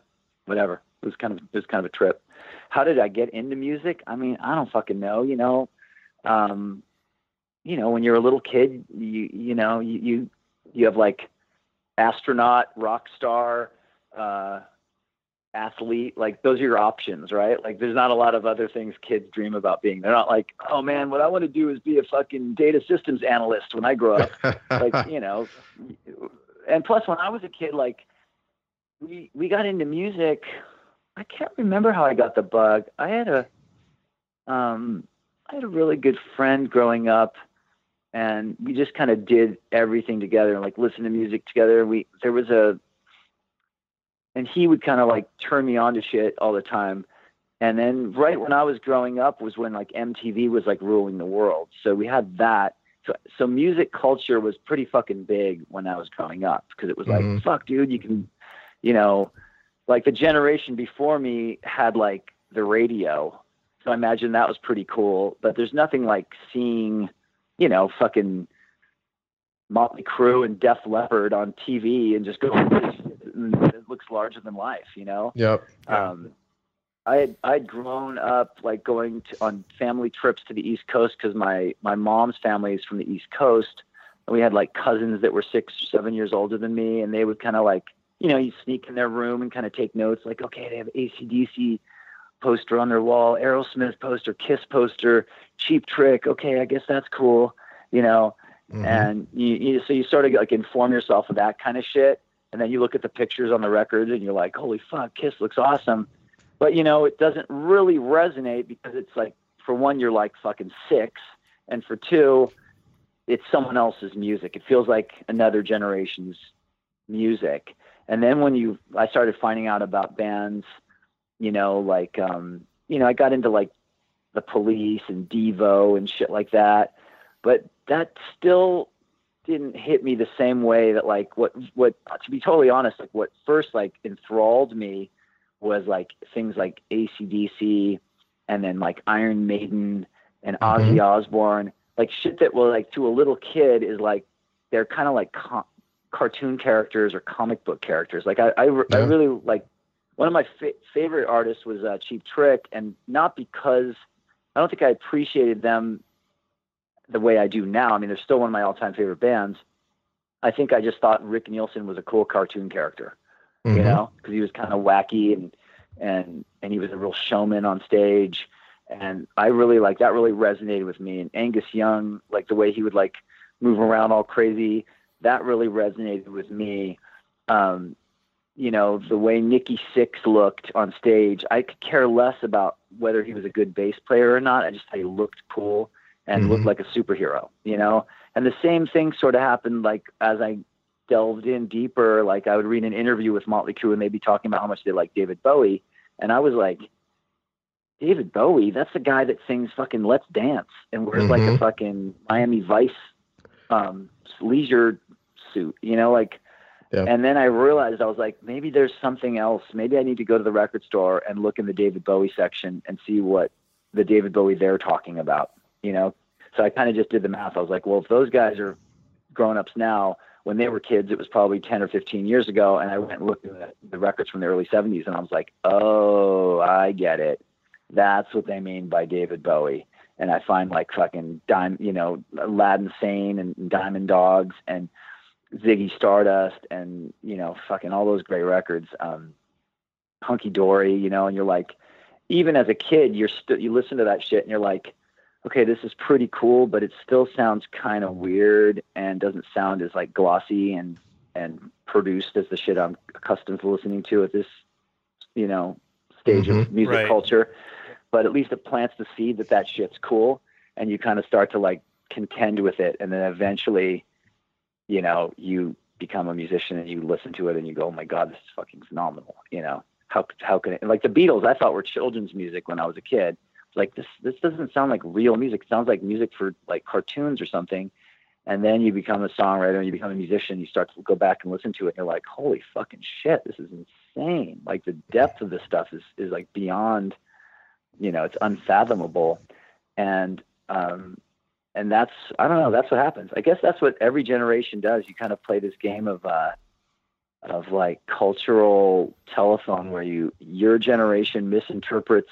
whatever. It was kind of it was kind of a trip. How did I get into music? I mean, I don't fucking know. You know, um, you know, when you're a little kid, you you know, you you, you have like astronaut, rock star, uh, athlete like those are your options right? Like there's not a lot of other things kids dream about being. They're not like oh man what i want to do is be a fucking data systems analyst when i grow up. Like you know and plus when i was a kid like we we got into music. I can't remember how i got the bug. I had a um i had a really good friend growing up and we just kind of did everything together and like listen to music together we there was a and he would kind of like turn me on to shit all the time. And then right when I was growing up was when like MTV was like ruling the world. So we had that. So so music culture was pretty fucking big when I was growing up because it was like Mhm. fuck dude, you can you know, like the generation before me had like the radio. So I imagine that was pretty cool, but there's nothing like seeing, you know, fucking Motley Crue and Def Leppard on TV and just going, "Holy shit, it looks larger than life, you know. yep. Um, I had I'd grown up like going to, on family trips to the East Coast because my my mom's family is from the East Coast, and we had like cousins that were six or seven years older than me, and they would kind of like you know you sneak in their room and kind of take notes like okay they have ACDC poster on their wall, Aerosmith poster, Kiss poster, Cheap Trick, okay I guess that's cool, you know? Mhm. and you, you so you sort of like inform yourself of that kind of shit and then you look at the pictures on the records and you're like holy fuck kiss looks awesome. But you know it doesn't really resonate because it's like for one you're like fucking six and for two it's someone else's music. It feels like another generation's music. And then when you i started finding out about bands you know like um you know i got into like the police and devo and shit like that but that still didn't hit me the same way that like what what to be totally honest like what first like enthralled me was like things like ACDC and then like Iron Maiden and Ozzy Osbourne like shit that will like to a little kid is like they're kind of like com- cartoon characters or comic book characters. Like I I, I really like one of my fa- favorite artists was uh, Cheap Trick and not because I don't think I appreciated them the way I do now. I mean, they're still one of my all-time favorite bands. I think I just thought Rick Nielsen was a cool cartoon character, you Mhm. know, because he was kind of wacky and and and he was a real showman on stage. And I really like that. Really resonated with me. And Angus Young, like the way he would like move around all crazy, that really resonated with me. Um, you know, the way Nikki Sixx looked on stage, I could care less about whether he was a good bass player or not. I just thought he looked cool and looked Mhm. like a superhero, you know? And the same thing sort of happened like as I delved in deeper, like I would read an interview with Motley Crue and they'd be talking about how much they like David Bowie. And I was like, David Bowie, that's the guy that sings fucking Let's Dance and wears like a Mhm. fucking Miami Vice um leisure suit, you know, like Yeah. and then I realized I was like, maybe there's something else. Maybe I need to go to the record store and look in the David Bowie section and see what the David Bowie they're talking about, you know? So I kind of just did the math. I was like, well, if those guys are grown ups now, when they were kids, it was probably 10 or 15 years ago. And I went and looked at the records from the early 70s and I was like, oh, I get it. That's what they mean by David Bowie. And I find like fucking dime, you know, Aladdin Sane and Diamond Dogs and Ziggy Stardust and, you know, fucking all those great records. Um, Hunky Dory, you know, and you're like, even as a kid, you're still you listen to that shit and you're like, okay, this is pretty cool, but it still sounds kind of weird and doesn't sound as like glossy and and produced as the shit I'm accustomed to listening to at this, you know, stage of Mhm. music Right. culture. But at least it plants the seed that that shit's cool, and you kind of start to like contend with it, and then eventually, you know, you become a musician and you listen to it and you go, oh my god, this is fucking phenomenal. You know, how how can it? Like the Beatles, I thought were children's music when I was a kid. Like this this doesn't sound like real music. It sounds like music for like cartoons or something. And then you become a songwriter and you become a musician. You start to go back and listen to it, and you're like, "Holy fucking shit, this is insane!" Like the depth of this stuff is is like beyond, you know, it's unfathomable, and um, and that's I don't know. That's what happens. I guess that's what every generation does. You kind of play this game of uh, of like cultural telephone, where you your generation misinterprets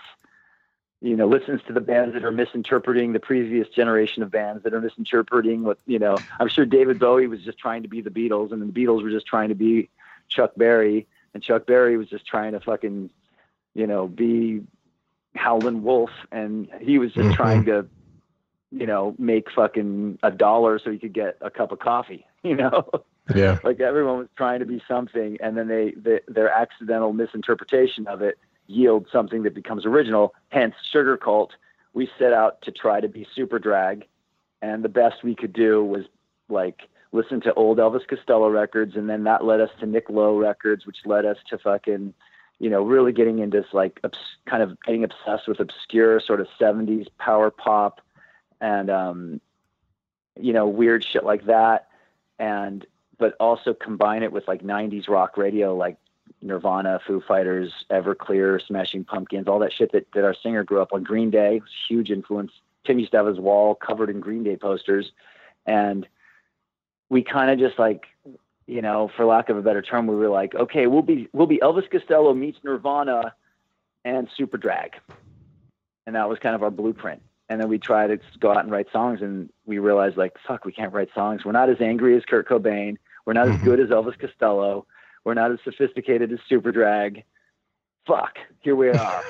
you know, listens to the bands that are misinterpreting the previous generation of bands that are misinterpreting what, you know, I'm sure David Bowie was just trying to be the Beatles and the Beatles were just trying to be Chuck Berry and Chuck Berry was just trying to fucking, you know, be Howlin' Wolf and he was just Mhm. trying to, you know, make fucking a dollar so he could get a cup of coffee, you know? Yeah. like everyone was trying to be something and then they, they their accidental misinterpretation of it yields something that becomes original hence sugarcult we set out to try to be superdrag and the best we could do was like listen to old elvis costello records and then that led us to nick lowe records which led us to fucking you know really getting into this, like obs- kind of getting obsessed with obscure sort of 70s power pop and um you know weird shit like that and but also combine it with like 90s rock radio like Nirvana, Foo Fighters, Everclear, Smashing Pumpkins, all that shit that, that our singer grew up on. Green Day was huge influence. Tim used to have his wall covered in Green Day posters. And we kind of just like, you know, for lack of a better term, we were like, okay, we'll be we'll be Elvis Costello meets Nirvana and Superdrag. And that was kind of our blueprint. And then we tried to go out and write songs and we realized like, fuck, we can't write songs. We're not as angry as Kurt Cobain. We're not as Mhm. good as Elvis Costello. We're not as sophisticated as Superdrag. Fuck, here we are.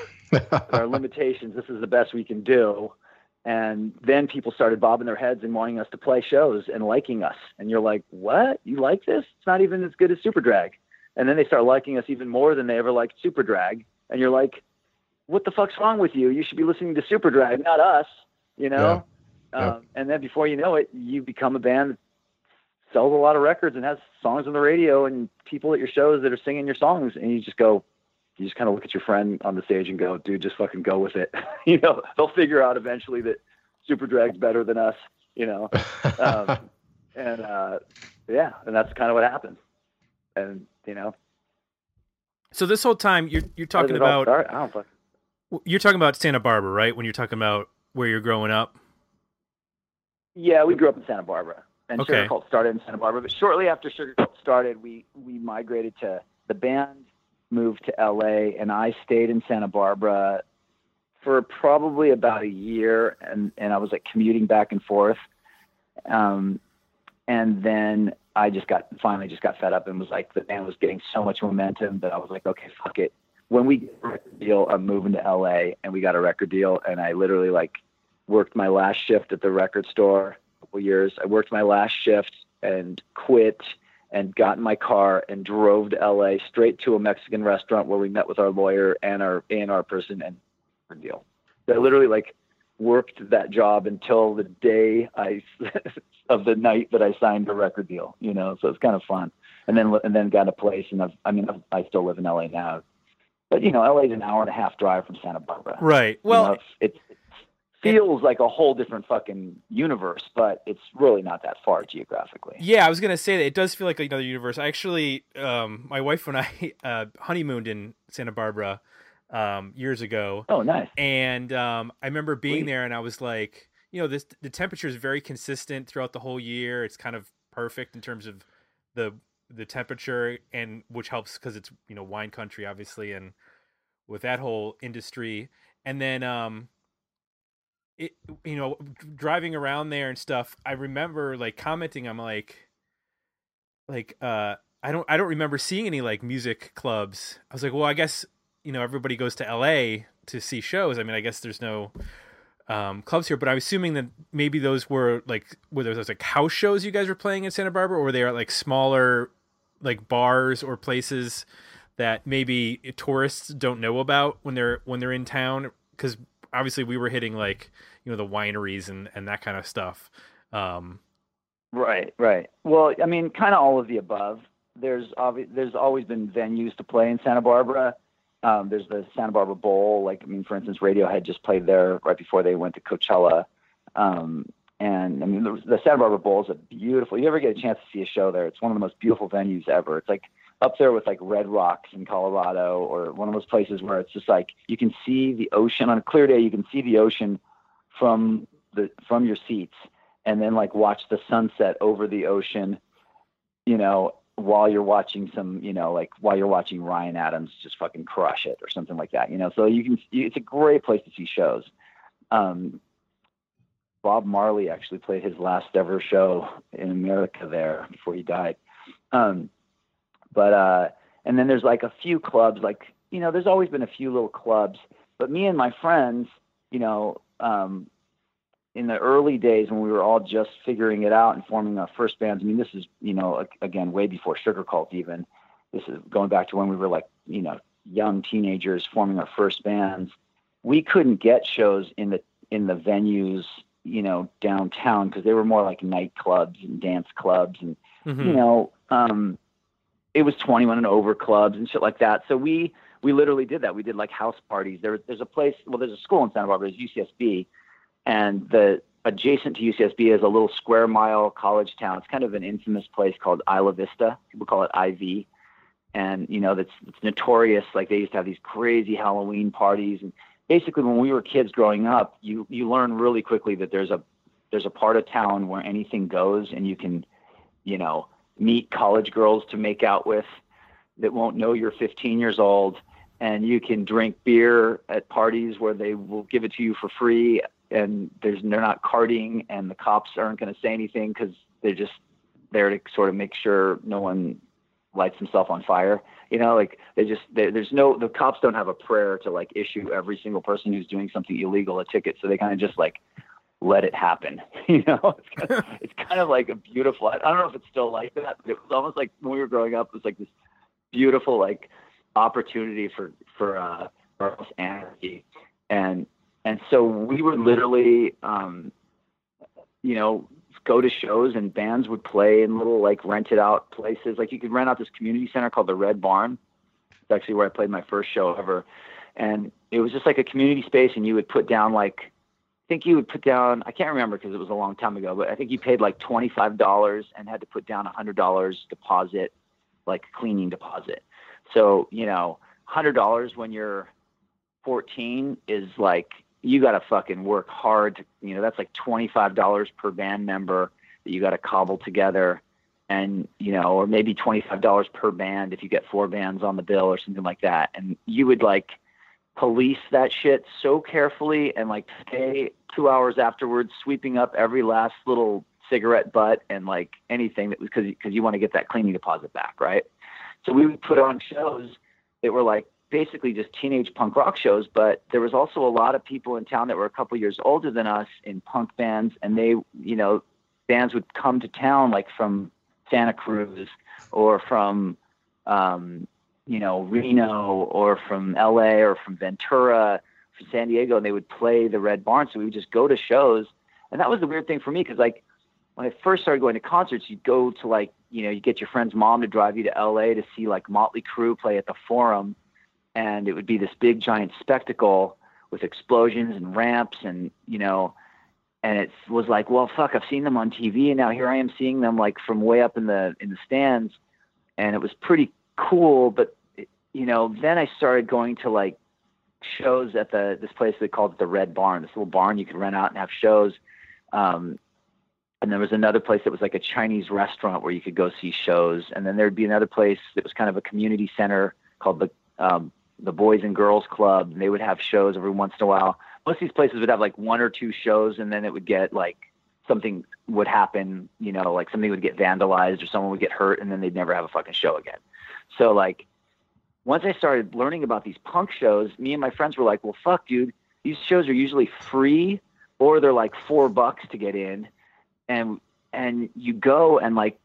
our limitations. This is the best we can do. And then people started bobbing their heads and wanting us to play shows and liking us. And you're like, what? You like this? It's not even as good as Superdrag. And then they start liking us even more than they ever liked Superdrag. And you're like, what the fuck's wrong with you? You should be listening to Superdrag, not us. You know? Yeah. Yeah. Um, and then before you know it, you become a band that sells a lot of records and has songs on the radio and people at your shows that are singing your songs. And you just go, you just kind of look at your friend on the stage and go, dude, just fucking go with it. you know, they'll figure out eventually that Superdrag's better than us, you know? Um, and, uh, yeah, and that's kind of what happened. And, you know, So this whole time you're you're talking did it all about? I don't fuck- you're talking about Santa Barbara, right? When you're talking about where you're growing up. Yeah, we grew up in Santa Barbara, and Okay. Sugarcult started in Santa Barbara. But shortly after Sugarcult started, we we migrated to the band moved to L.A. and I stayed in Santa Barbara for probably about a year, and and I was like commuting back and forth, um, and then I just got finally just got fed up and was like the band was getting so much momentum that I was like, okay, fuck it. When we get a deal, I'm moving to L.A. and we got a record deal, and I literally like worked my last shift at the record store a couple years. I worked my last shift and quit and got in my car and drove to LA straight to a Mexican restaurant where we met with our lawyer and our and our person and deal. So I literally like worked that job until the day I of the night that I signed the record deal, you know. So it's kind of fun. And then and then got a place and I've, I mean I've, I still live in LA now. But you know, LA is an hour and a half drive from Santa Barbara. Right. You Well, know, it's, it feels like a whole different fucking universe, but it's really not that far geographically. Yeah, I was gonna say that it does feel like another universe. I actually, um, my wife and I uh, honeymooned in Santa Barbara um, years ago, Oh, nice. and um, I remember being Sweet. there, and I was like, you know, this the temperature is very consistent throughout the whole year. It's kind of perfect in terms of the the temperature, and which helps because it's you know wine country, obviously, and with that whole industry, and then um, it you know driving around there and stuff. I remember like commenting. I'm like, like uh, I don't I don't remember seeing any like music clubs. I was like, well, I guess you know everybody goes to L.A. to see shows. I mean, I guess there's no um, clubs here, but I'm assuming that maybe those were like whether those like house shows you guys were playing in Santa Barbara, or were they at like smaller like bars or places that maybe tourists don't know about when they're when they're in town because obviously we were hitting like you know the wineries and and that kind of stuff um, right right well i mean kind of all of the above there's obvi- there's always been venues to play in santa barbara um, there's the Santa Barbara Bowl. Like, I mean, for instance, Radiohead just played there right before they went to Coachella. Um, and I mean, the, the Santa Barbara Bowl is a beautiful. You ever get a chance to see a show there? It's one of the most beautiful venues ever. It's like up there with like Red Rocks in Colorado, or one of those places where it's just like you can see the ocean on a clear day. You can see the ocean from the from your seats, and then like watch the sunset over the ocean. You know, while you're watching some, you know, like while you're watching Ryan Adams just fucking crush it or something like that, you know. So you can, it's a great place to see shows. Um, Bob Marley actually played his last ever show in America there before he died. Um, but uh, and then there's like a few clubs, like you know, there's always been a few little clubs. But me and my friends, you know, um, in the early days when we were all just figuring it out and forming our first bands. I mean, this is you know again way before Sugarcult even. This is going back to when we were like you know young teenagers forming our first bands. We couldn't get shows in the in the venues you know downtown because they were more like nightclubs and dance clubs and mm-hmm. you know um, it was 21 and over clubs and shit like that. So we we literally did that. We did like house parties. There, there's a place. Well, there's a school in Santa Barbara. There's UCSB and the adjacent to UCSB is a little square mile college town. It's kind of an infamous place called Isla Vista. People call it IV. And you know that's it's notorious. Like they used to have these crazy Halloween parties, and basically when we were kids growing up, you you learn really quickly that there's a there's a part of town where anything goes, and you can, you know, meet college girls to make out with that won't know you're 15 years old, and you can drink beer at parties where they will give it to you for free and there's they're not carding and the cops aren't going to say anything because they're just there to sort of make sure no one lights himself on fire. You know like they just they, there's no the cops don't have a prayer to like issue every single person who's doing something illegal a ticket so they kind of just like let it happen you know? It's kind, of, it's kind of like a beautiful i don't know if it's still like that but it was almost like when we were growing up it was like this beautiful like opportunity for for uh for anarchy. And and so we were literally, um, you know, go to shows and bands would play in little like rented out places. Like you could rent out this community center called the Red Barn. It's actually where I played my first show ever. And it was just like a community space and you would put down like, I think you would put down, I can't remember because it was a long time ago, but I think you paid like $25 and had to put down a hundred dollars deposit, like cleaning deposit. So, you know, hundred dollars when you're 14 is like you got to fucking work hard to, you know, that's like $25 per band member that you got to cobble together and, you know, or maybe $25 per band if you get four bands on the bill or something like that. And you would like police that shit so carefully and like stay two hours afterwards, sweeping up every last little cigarette butt and like anything that was because, you want to get that cleaning deposit back. Right. So we would put on shows that were like basically just teenage punk rock shows, but there was also a lot of people in town that were a couple years older than us in punk bands, and they, you know, bands would come to town like from Santa Cruz or from, um, you know, Reno or from L.A. or from Ventura, from San Diego, and they would play the Red Barn. So we would just go to shows, and that was the weird thing for me because like when I first started going to concerts, you'd go to like, you know, you get your friend's mom to drive you to LA to see like Motley Crue play at the Forum and it would be this big giant spectacle with explosions and ramps and you know and it was like well fuck i've seen them on tv and now here i am seeing them like from way up in the in the stands. And it was pretty cool but you know then i started going to like shows at the this place they called the red barn this little barn you could rent out and have shows. Um, and there was another place that was like a chinese restaurant where you could go see shows. And then there'd be another place that was kind of a community center called the um, the Boys and Girls Club. And they would have shows every once in a while. Most of these places would have like one or two shows, and then it would get like something would happen. You know, like something would get vandalized or someone would get hurt, and then they'd never have a fucking show again. So like, once I started learning about these punk shows, me and my friends were like, well, fuck, dude, these shows are usually free or they're like four bucks to get in. And, and you go and like,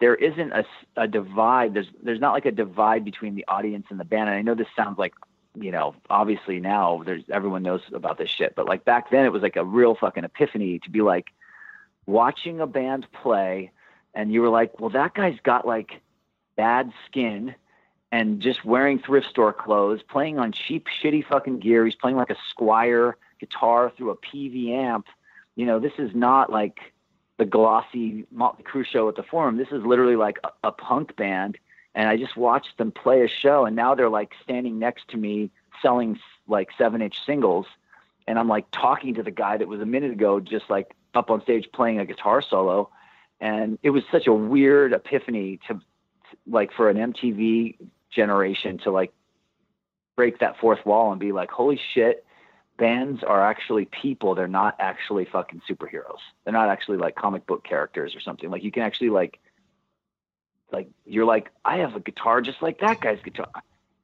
there isn't a, a divide. There's, there's not like a divide between the audience and the band. And I know this sounds like, you know, obviously now there's everyone knows about this shit, but like back then it was like a real fucking epiphany to be like watching a band play and you were like, well, that guy's got like bad skin and just wearing thrift store clothes, playing on cheap, shitty fucking gear. He's playing like a Squier guitar through a Peavey amp. You know, this is not like the glossy Motley Crue show at the Forum. This is literally like a, a punk band. And I just watched them play a show, and now they're like standing next to me selling like seven inch singles. And I'm like talking to the guy that was a minute ago just like up on stage playing a guitar solo. And it was such a weird epiphany to like for an MTV generation to like break that fourth wall and be like, holy shit, bands are actually people. They're not actually fucking superheroes. They're not actually like comic book characters or something. Like you can actually like, like you're like, I have a guitar just like that guy's guitar.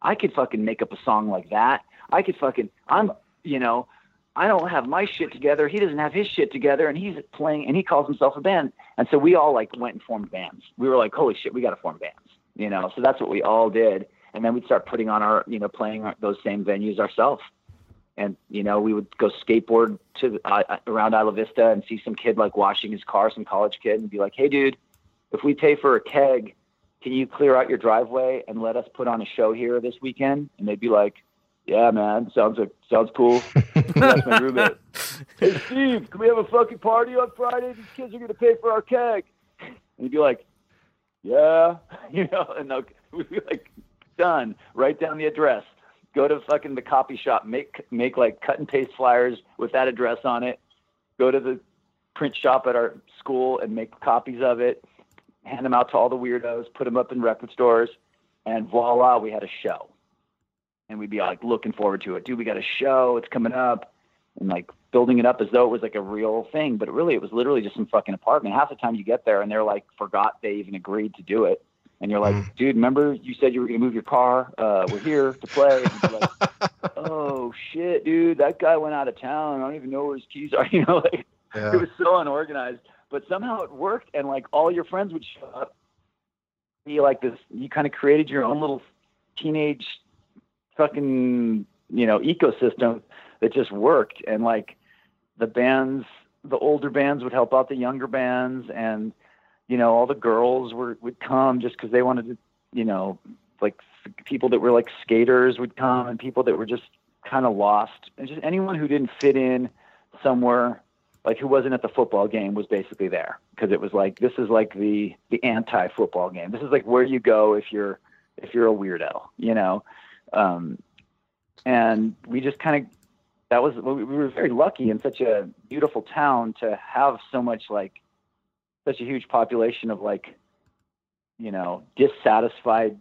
I could fucking make up a song like that. I could fucking, I'm, you know, I don't have my shit together. He doesn't have his shit together, and he's playing, and he calls himself a band. And so we all like went and formed bands. We were like, holy shit, we got to form bands you know. So that's what we all did, and then we'd start putting on our, you know, playing our, those same venues ourselves. And you know, we would go skateboard to uh, around Isla Vista and see some kid like washing his car, some college kid, and be like, "Hey, dude, if we pay for a keg, can you clear out your driveway and let us put on a show here this weekend?" And they'd be like, "Yeah, man, sounds like sounds cool." That's my roommate. hey, Steve, can we have a fucking party on Friday? These kids are gonna pay for our keg. And he'd be like, yeah, you know, and they'll we'd be like, done. Write down the address. Go to fucking the copy shop. Make make like cut and paste flyers with that address on it. Go to the print shop at our school and make copies of it. Hand them out to all the weirdos. Put them up in record stores, and voila, we had a show. And we'd be like looking forward to it. Dude, we got a show. It's coming up, and like building it up as though it was like a real thing, but really it was literally just some fucking apartment. Half the time you get there and they're like forgot they even agreed to do it. And you're like, mm. dude, remember you said you were going to move your car? Uh, we're here to play. like, oh shit, dude, that guy went out of town. I don't even know where his keys are. You know, like yeah. it was so unorganized, but somehow it worked. And like all your friends would show up, be like this. You kind of created your own little teenage fucking, you know, ecosystem that just worked. And like, the bands, the older bands would help out the younger bands, and you know all the girls were would come just because they wanted to, you know, like people that were like skaters would come, and people that were just kind of lost, and just anyone who didn't fit in somewhere like who wasn't at the football game was basically there because it was like this is like the the anti football game. This is like where you go if you're if you're a weirdo, you know. Um, and we just kind of that was we were very lucky in such a beautiful town to have so much like such a huge population of like you know dissatisfied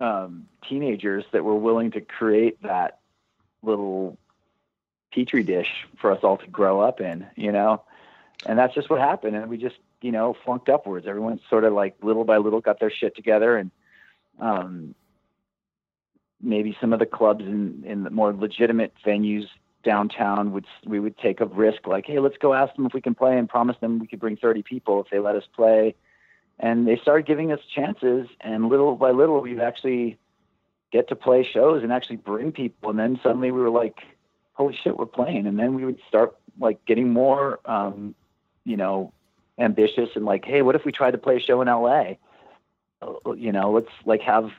um, teenagers that were willing to create that little petri dish for us all to grow up in you know? And that's just what happened. And we just you know flunked upwards. Everyone sort of like little by little got their shit together and um, maybe some of the clubs in, in the more legitimate venues downtown would we would take a risk like hey let's go ask them if we can play and promise them we could bring 30 people if they let us play. And they started giving us chances and little by little we'd actually get to play shows and actually bring people. And then suddenly we were like holy shit we're playing. And then we would start like getting more um, you know ambitious and like hey what if we tried to play a show in la uh, you know let's like have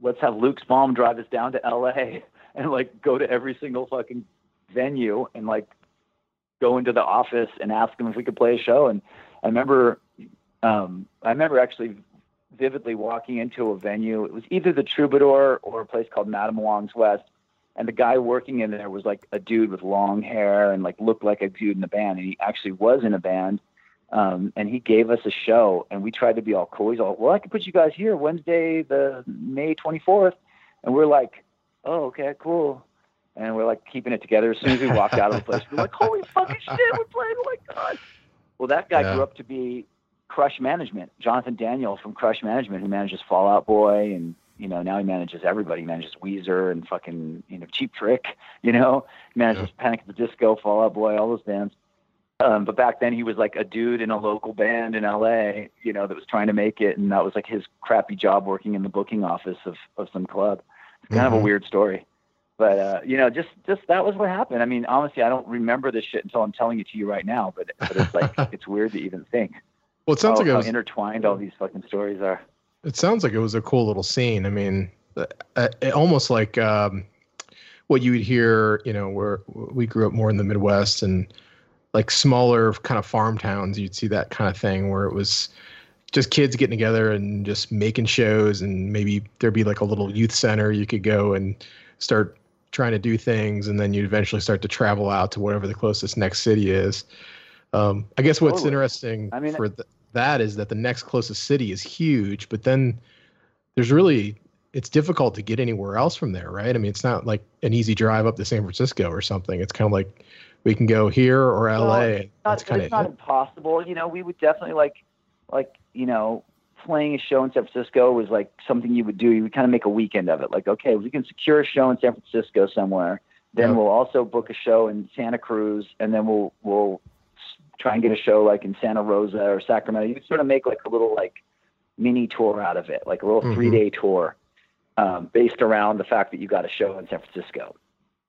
let's have Luke's mom drive us down to LA and like go to every single fucking venue and like go into the office and ask them if we could play a show. And I remember, um, I remember actually vividly walking into a venue. It was either the Troubadour or a place called Madame Wong's West. And the guy working in there was like a dude with long hair and like looked like a dude in the band. And he actually was in a band. Um, and he gave us a show and we tried to be all cool. He's all, well, I can put you guys here Wednesday, the May 24th. And we're like, oh, okay, cool. And we're like keeping it together. As soon as we walked out of the place, we're like, holy fucking shit, we're playing. Oh my God. Well, that guy yeah. grew up to be Crush Management, Jonathan Daniel from Crush Management, who manages Fall Out Boy and you know, now he manages everybody. He manages Weezer and fucking, you know, Cheap Trick, you know, he manages yeah. Panic at the Disco, Fall Out Boy, all those bands. Um, but back then he was like a dude in a local band in LA, you know, that was trying to make it. And that was like his crappy job working in the booking office of, of some club. It's kind mm-hmm. of a mm-hmm. weird story, but, uh, you know, just, just that was what happened. I mean, honestly, I don't remember this shit until I'm telling it to you right now, but, but it's like, it's weird to even think. Well, it sounds like it was, intertwined all these fucking stories are. It sounds like it was a cool little scene. I mean, uh, uh almost like, um, what you would hear, you know, where we grew up more in the Midwest and, like smaller kind of farm towns, you'd see that kind of thing where it was just kids getting together and just making shows, and maybe there'd be like a little youth center you could go and start trying to do things, and then you'd eventually start to travel out to whatever the closest next city is. Um, I guess what's totally. interesting I mean, for th- that is that the next closest city is huge, but then there's really it's difficult to get anywhere else from there, right? I mean, it's not like an easy drive up to San Francisco or something. It's kind of like we can go here or LA. Well, it's not, kind it's not impossible. You know, we would definitely like, like you know, playing a show in San Francisco was like something you would do. You would kind of make a weekend of it. Like, okay, we can secure a show in San Francisco somewhere. Then we'll also book a show in Santa Cruz, and then we'll we'll try and get a show like in Santa Rosa or Sacramento. You sort of make like a little like mini tour out of it, like a little mm-hmm. three day tour, um, based around the fact that you got a show in San Francisco.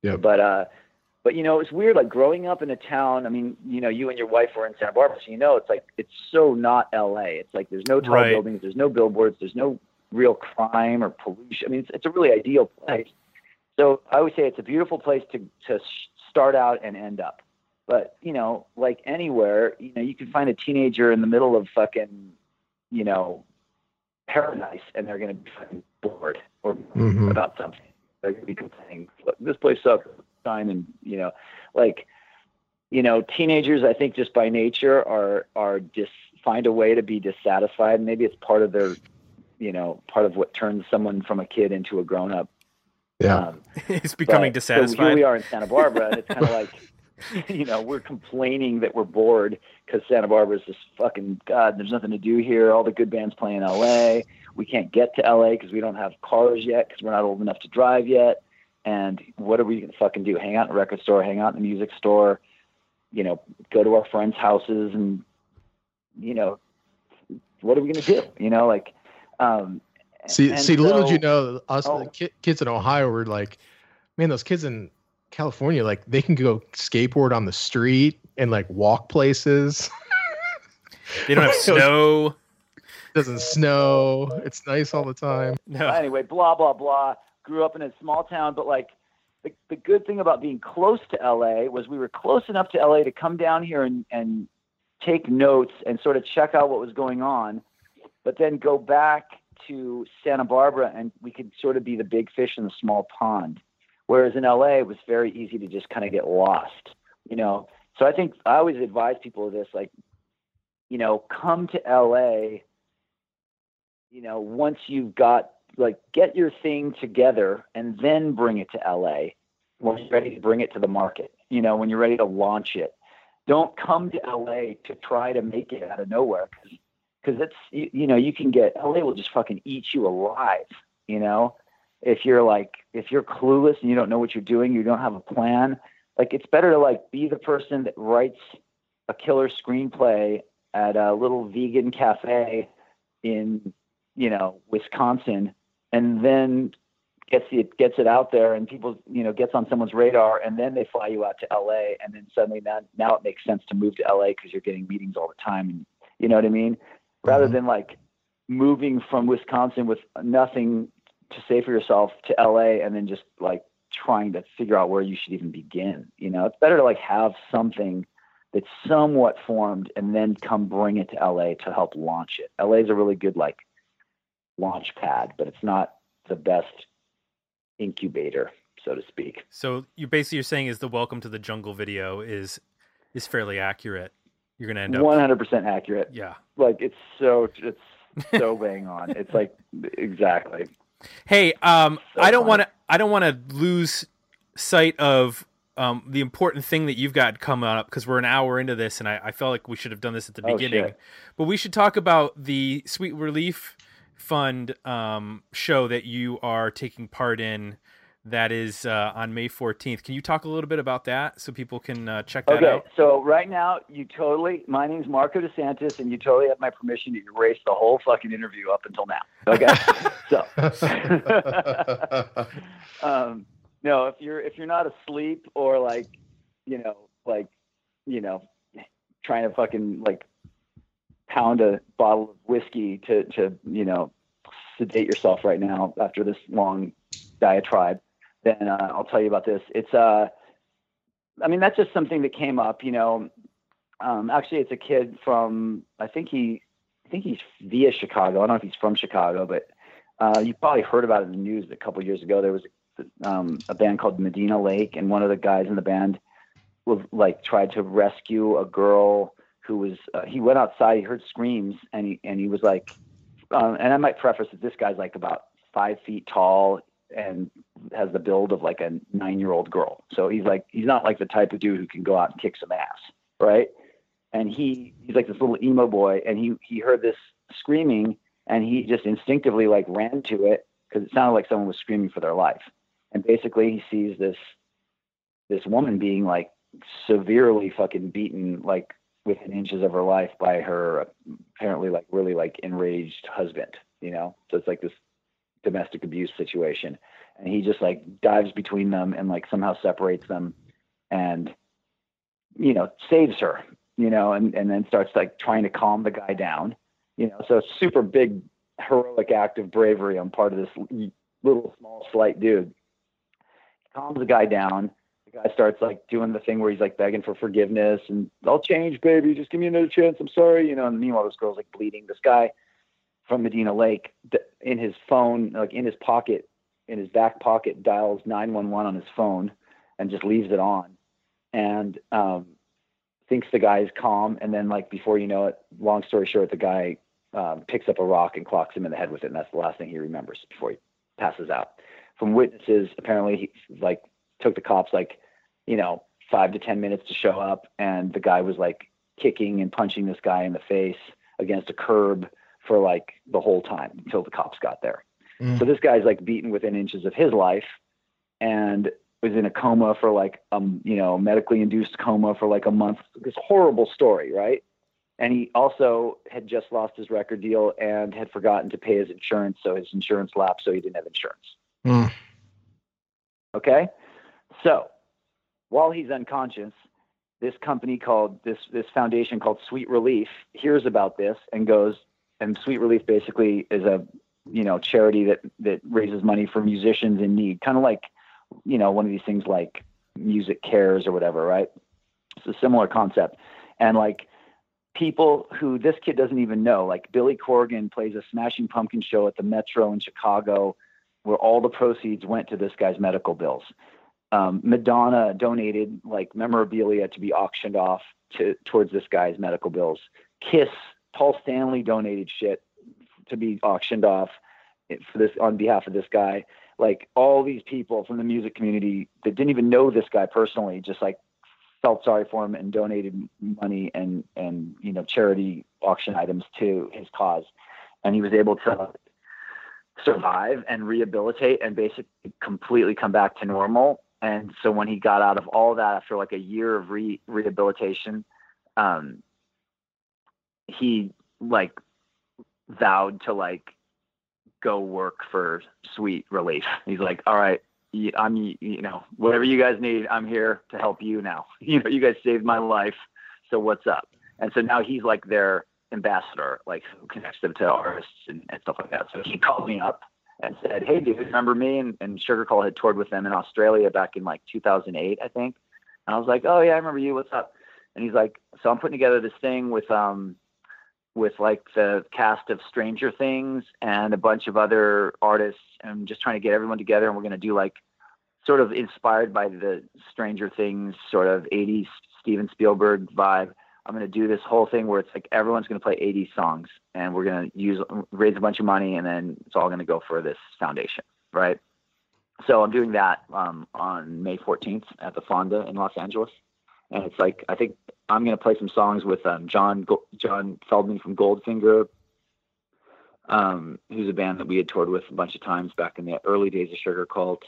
Yeah. But uh, but you know, it's weird. Like growing up in a town. I mean, you know, you and your wife were in Santa Barbara, so you know, it's like it's so not L.A. It's like there's no tall right. buildings, there's no billboards, there's no real crime or pollution. I mean, it's, it's a really ideal place. So I would say it's a beautiful place to to start out and end up. But you know, like anywhere, you know, you can find a teenager in the middle of fucking, you know, paradise, and they're going to be fucking bored or mm-hmm. about something. They're going to be complaining, "This place sucks." Time. And you know like you know teenagers i think just by nature are are just find a way to be dissatisfied. Maybe it's part of their you know part of what turns someone from a kid into a grown up yeah. Um, it's becoming but, dissatisfied so here we are in santa barbara and it's kind of like you know we're complaining that we're bored because santa barbara is just fucking god there's nothing to do here. All the good bands play in la we can't get to la because we don't have cars yet because we're not old enough to drive yet and what are we gonna fucking do? Hang out in a record store, hang out in the music store, you know, go to our friends' houses and you know, what are we gonna do? You know, like um See see so, little did you know us oh, kids in Ohio were like, man, those kids in California, like they can go skateboard on the street and like walk places. they don't have snow. doesn't snow. It's nice all the time. No. Anyway, blah blah blah grew up in a small town, but like the, the good thing about being close to LA was we were close enough to LA to come down here and, and take notes and sort of check out what was going on, but then go back to Santa Barbara and we could sort of be the big fish in the small pond. Whereas in LA, it was very easy to just kind of get lost, you know? So I think I always advise people this, like, you know, come to LA, you know, once you've got like get your thing together and then bring it to LA when you're ready to bring it to the market. You know, when you're ready to launch it. Don't come to LA to try to make it out of nowhere because it's you, you know you can get LA will just fucking eat you alive. You know, if you're like if you're clueless and you don't know what you're doing, you don't have a plan. Like it's better to like be the person that writes a killer screenplay at a little vegan cafe in you know Wisconsin and then gets it gets it out there and people you know gets on someone's radar and then they fly you out to LA and then suddenly now, now it makes sense to move to LA because you're getting meetings all the time and you know what I mean? Rather mm-hmm. than like moving from Wisconsin with nothing to say for yourself to LA and then just like trying to figure out where you should even begin you know? It's better to like have something that's somewhat formed and then come bring it to LA to help launch it. LA is a really good like launch pad, but it's not the best incubator, so to speak. So you basically you're saying is the welcome to the jungle video is is fairly accurate. You're gonna end up 100 percent accurate. Yeah, like it's so it's so bang on. It's like exactly. Hey, um, so I don't want to I don't want to lose sight of um, the important thing that you've got coming up because we're an hour into this, and I, I felt like we should have done this at the oh, beginning. Shit. But we should talk about the Sweet Relief fund um, show that you are taking part in that is uh, on May 14th. Can you talk a little bit about that so people can uh, check that okay, out? so right now, you totally, my name's Marko DeSantis, and you totally have my permission to erase the whole fucking interview up until now. Okay? so, um, no, if you're, if you're not asleep or like, you know, like, you know, trying to fucking like pound a bottle of whiskey to, to, you know, sedate yourself right now after this long diatribe, then uh, I'll tell you about this. It's uh, I mean that's just something that came up. You know, um, actually it's a kid from I think he I think he's via Chicago. I don't know if he's from Chicago, but uh, you probably heard about it in the news a couple years ago. There was um, a band called Medina Lake, and one of the guys in the band was like tried to rescue a girl who was uh, he went outside, he heard screams, and he and he was like, um, and I might preface that this guy's like about five feet tall and has the build of like a nine year old girl. So he's like, he's not like the type of dude who can go out and kick some ass. Right. And he, he's like this little emo boy and he, he heard this screaming and he just instinctively like ran to it because it sounded like someone was screaming for their life. And basically he sees this, this woman being like severely fucking beaten, like within inches of her life by her apparently like really like enraged husband, you know? So it's like this domestic abuse situation. And he just like dives between them and like somehow separates them and you know saves her you know and and then starts like trying to calm the guy down you know? So super big heroic act of bravery on part of this little small slight dude. Calms the guy down the guy starts like doing the thing where he's like begging for forgiveness and I'll change baby just give me another chance I'm sorry you know and meanwhile this girl's like bleeding this guy from Medina Lake in his phone, like in his pocket, in his back pocket, dials 911 on his phone and just leaves it on and um, thinks the guy is calm. And then, like, before you know it, long story short, the guy um, picks up a rock and clocks him in the head with it. And that's the last thing he remembers before he passes out. From witnesses, apparently, he like took the cops like, you know, five to 10 minutes to show up. And the guy was like kicking and punching this guy in the face against a curb for like the whole time until the cops got there. Mm. So this guy's like beaten within inches of his life and was in a coma for like um you know medically induced coma for like a month. This horrible story, right? And he also had just lost his record deal and had forgotten to pay his insurance, so his insurance lapsed, so he didn't have insurance. Mm. Okay, so while he's unconscious, this company called this this foundation called Sweet Relief hears about this and goes, and Sweet Relief basically is a you know charity that that raises money for musicians in need, kind of like you know one of these things like MusiCares or whatever, right? It's a similar concept, and like people who this kid doesn't even know, like Billy Corgan plays a Smashing Pumpkin show at the Metro in Chicago, where all the proceeds went to this guy's medical bills. Um, Madonna donated like memorabilia to be auctioned off to towards this guy's medical bills. Kiss Paul Stanley donated shit to be auctioned off for this on behalf of this guy. Like all these people from the music community that didn't even know this guy personally, just like felt sorry for him and donated money and and you know charity auction items to his cause, and he was able to survive and rehabilitate and basically completely come back to normal. And so when he got out of all that after like a year of re- rehabilitation, um, he like vowed to like go work for Sweet Relief. He's like, all right, I'm you know whatever you guys need, I'm here to help you now. You know, you guys saved my life, so what's up? And so now he's like their ambassador, like who connects them to artists and, and stuff like that. So he called me up and said, "Hey, dude, remember me?" And, and Sugarcult had toured with them in Australia back in like 2008, I think. And I was like, "Oh yeah, I remember you. What's up?" And he's like, "So I'm putting together this thing with um with like the cast of Stranger Things and a bunch of other artists and just trying to get everyone together and we're to do like sort of inspired by the Stranger Things sort of 80s Steven Spielberg vibe. I'm going to do this whole thing where it's like everyone's going to play 80 songs and we're going to use raise a bunch of money and then it's all going to go for this foundation, right? So I'm doing that um, on May 14th at the Fonda in Los Angeles and it's like I think I'm gonna play some songs with um, John John Feldmann from Goldfinger, um, who's a band that we had toured with a bunch of times back in the early days of Sugarcult,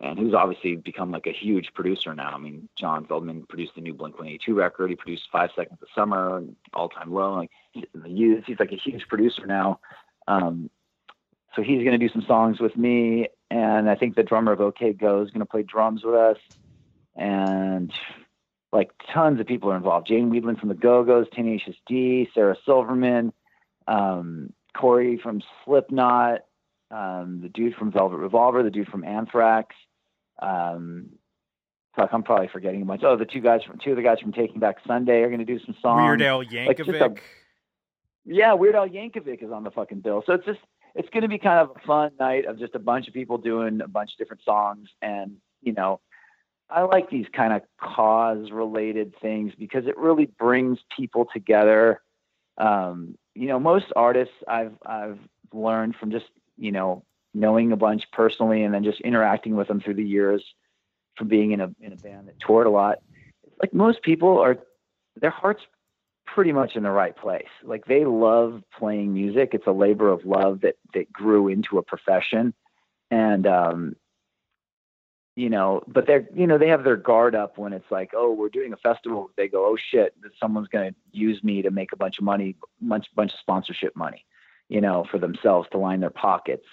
and who's obviously become like a huge producer now. I mean, John Feldmann produced the new Blink 182 record. He produced Five Seconds of Summer All Time Low. Like the youth, he's like a huge producer now. Um, so he's going to do some songs with me, and I think the drummer of OK Go is going to play drums with us, and like tons of people are involved. Jane Wiedlin from the Go Go's, Tenacious D, Sarah Silverman, um, Corey from Slipknot, um, the dude from Velvet Revolver, the dude from Anthrax. Um, fuck, I'm probably forgetting a bunch. Oh, the two guys from two of the guys from Taking Back Sunday are going to do some songs. Weird Al Yankovic. Like a, yeah, Weird Al Yankovic is on the fucking bill. So it's just it's going to be kind of a fun night of just a bunch of people doing a bunch of different songs and you know I like these kind of cause related things because it really brings people together. Um, you know, most artists I've I've learned from just you know knowing a bunch personally and then just interacting with them through the years from being in a in a band that toured a lot. Like most people are, their hearts pretty much in the right place. Like they love playing music. It's a labor of love that that grew into a profession, and um, you know, but they're, you know, they have their guard up when it's like, oh, we're doing a festival. They go, oh shit, someone's going to use me to make a bunch of money, bunch, bunch of sponsorship money, you know, for themselves to line their pockets.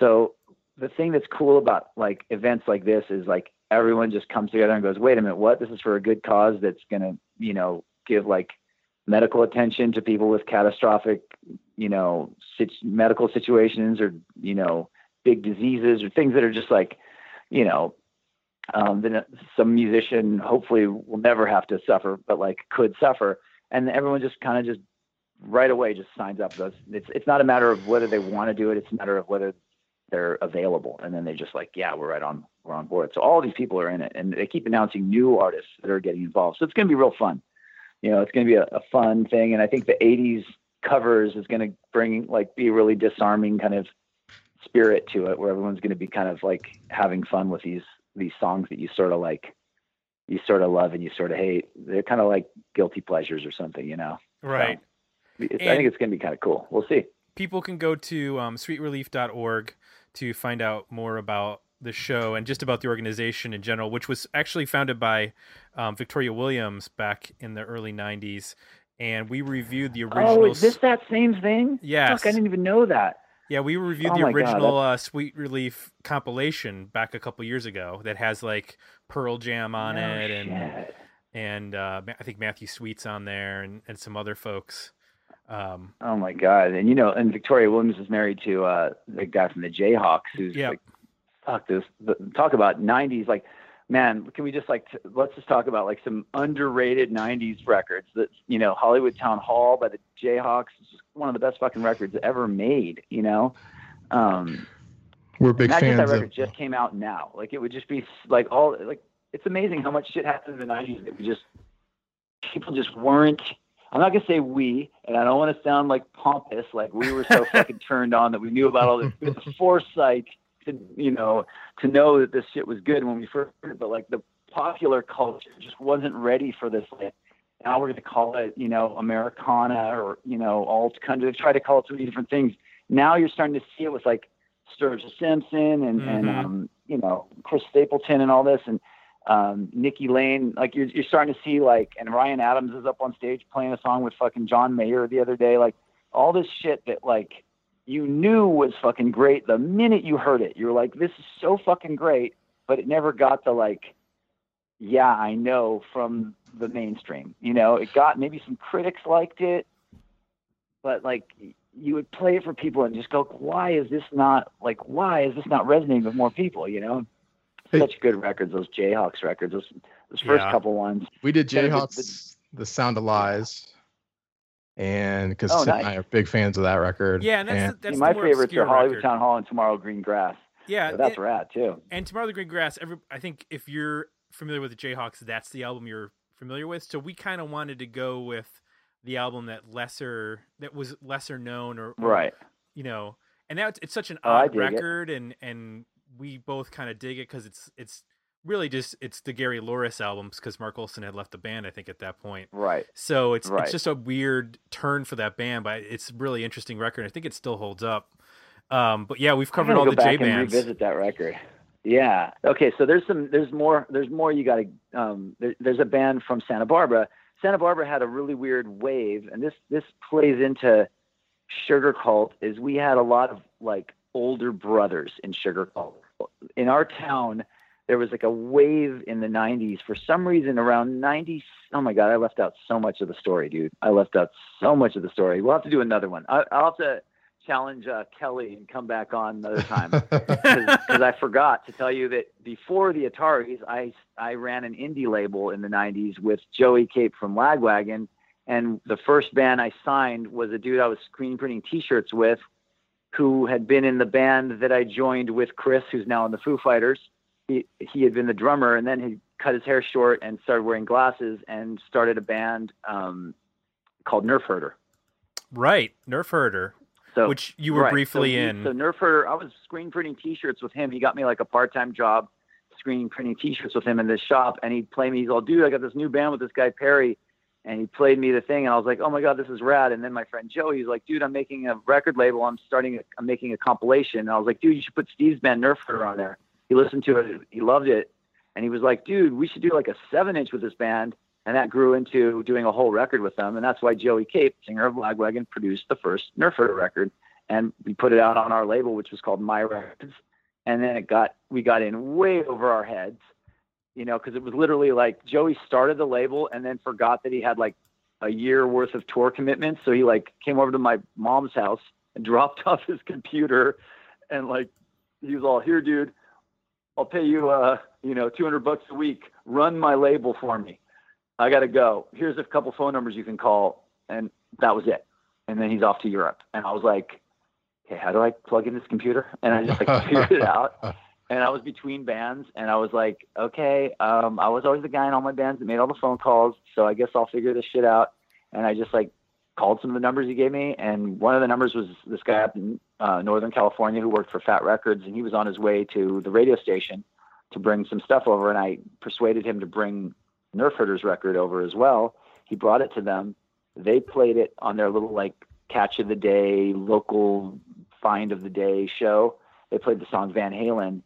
So the thing that's cool about like events like this is like everyone just comes together and goes, wait a minute, what? This is for a good cause that's going to, you know, give like medical attention to people with catastrophic, you know, sit- medical situations or, you know, big diseases or things that are just like, you know, um, then some musician hopefully will never have to suffer, but like could suffer. And everyone just kind of just right away just signs up. Goes, it's it's not a matter of whether they want to do it; it's a matter of whether they're available. And then they just like, yeah, we're right on, we're on board. So all these people are in it, and they keep announcing new artists that are getting involved. So it's going to be real fun. You know, it's going to be a, a fun thing, and I think the '80s covers is going to bring like be a really disarming kind of spirit to it, where everyone's going to be kind of like having fun with these these songs that you sort of like you sort of love and you sort of hate they're kind of like guilty pleasures or something you know right so i think it's going to be kind of cool we'll see people can go to um, sweetrelief.org to find out more about the show and just about the organization in general which was actually founded by um, victoria williams back in the early 90s and we reviewed the original. Oh, is this that same thing? Yes. Fuck, I didn't even know that. Yeah, we reviewed Oh the original uh, Sweet Relief compilation back a couple years ago that has like Pearl Jam on it and shit. and uh, I think Matthew Sweet's on there and, and some other folks. Um, Oh my god! And you know, and Victoria Williams is married to uh, the guy from the Jayhawks, who's Yeah. like, fuck this. Talk about '90s. Like, man, can we just like t- let's just talk about like some underrated '90s records that you know, Hollywood Town Hall by the Jayhawks is just one of the best fucking records ever made. You know, um, We're big Imagine if fans that of. record just came out now. Like it would just be like all like it's amazing how much shit happened in the nineties that we just people just weren't I'm not gonna say we, and I don't want to sound like pompous, like we were so fucking turned on that we knew about all this the foresight to you know to know that this shit was good when we first heard it, but like the popular culture just wasn't ready for this like now we're gonna call it, you know, Americana or, you know, alt country. They try to call it so many different things. Now you're starting to see it with like Sturgill Simpson and, and Mhm. um, you know, Chris Stapleton and all this and um Nikki Lane. Like you're you're starting to see like and Ryan Adams is up on stage playing a song with fucking John Mayer the other day. Like all this shit that like you knew was fucking great the minute you heard it. You were like, This is so fucking great, but it never got the like yeah, I know from the mainstream. You know, it got maybe some critics liked it, but like you would play it for people and just go, why is this not like why is this not resonating with more people? You know. Such good records. Those Jayhawks records, those those first Yeah. couple ones. We did Yeah, the- Jayhawks, the Sound of Lies, and because Oh, Tim and nice. I are big fans of that record. yeah, and that's and that's See, my the more favorites are Hollywood record. Town Hall and Tomorrow Green Grass. Yeah, So that's it- rad too. and Tomorrow the Green Grass. Every I think if you're familiar with the Jayhawks, that's the album you're familiar with. So we kind of wanted to go with the album that lesser that was lesser known or, or, Right. you know, and now it's, it's such an Oh, I odd it. record, and and we both kind of dig it because it's it's really just it's the Gary Louris albums because Mark Olson had left the band, I think, at that point. Right. So it's Right. it's just a weird turn for that band, but it's a really interesting record. I think it still holds up. Um, but yeah, we've covered all the J and bands. revisit that record. Yeah. Okay. So there's some. There's more. There's more. You got to. Um, there, there's a band from Santa Barbara. Santa Barbara had a really weird wave, and this this plays into Sugarcult. Is we had a lot of like older brothers in Sugarcult. In our town, there was like a wave in the 90s for some reason around 90 oh my god i left out so much of the story dude. I left out so much of the story. We'll have to do another one. I, i'll have to challenge uh, kelly and come back on another time. Because i forgot to tell you that before the ataris i i ran an indie label in the 90s with joey cape from lagwagon. And the first band i signed was a dude i was screen printing t-shirts with who had been in the band that i joined with chris who's now in the foo fighters he he had been the drummer and then he cut his hair short and started wearing glasses and started a band um, called Nerf Herder. Right, Nerf Herder, So which you were right, briefly so he- in. So Nerf Herder, I was screen printing T-shirts with him. He got me like a part-time job screen printing T-shirts with him in this shop, and he'd play me. He's all, dude, I got this new band with this guy Parry. And he played me the thing, and I was like, "Oh my god, this is rad!" And then my friend Joe, he's like, "Dude, I'm making a record label. I'm starting. A, I'm making a compilation." And I was like, "Dude, you should put Steve's band Nerf Herder on there." He listened to it, he loved it, and he was like, "Dude, we should do like a seven inch with this band." And that grew into doing a whole record with them, and that's why Joey Cape, singer of Lagwagon, produced the first Nerf Herder record, and we put it out on our label, which was called My Records. And then it got we got in way over our heads, you know, because it was literally like Joey started the label and then forgot that he had like a year worth of tour commitments, so he like came over to my mom's house and dropped off his computer, and like he was all here, dude. I'll pay you, uh, you know, 200 bucks a week. Run my label for me. I got to go. Here's a couple phone numbers you can call. And that was it. And then he's off to Europe. And I was like, okay, how do I plug in this computer? And I just like figured it out. And I was between bands and I was like, okay, um, I was always the guy in all my bands that made all the phone calls. So I guess I'll figure this shit out. And I just like called some of the numbers he gave me. And one of the numbers was this guy up in uh, Northern California who worked for Fat Records. And he was on his way to the radio station to bring some stuff over. And I persuaded him to bring Nerf Herder's record over as well. He brought it to them. They played it on their little like catch of the day, local find of the day show. They played the song Van Halen.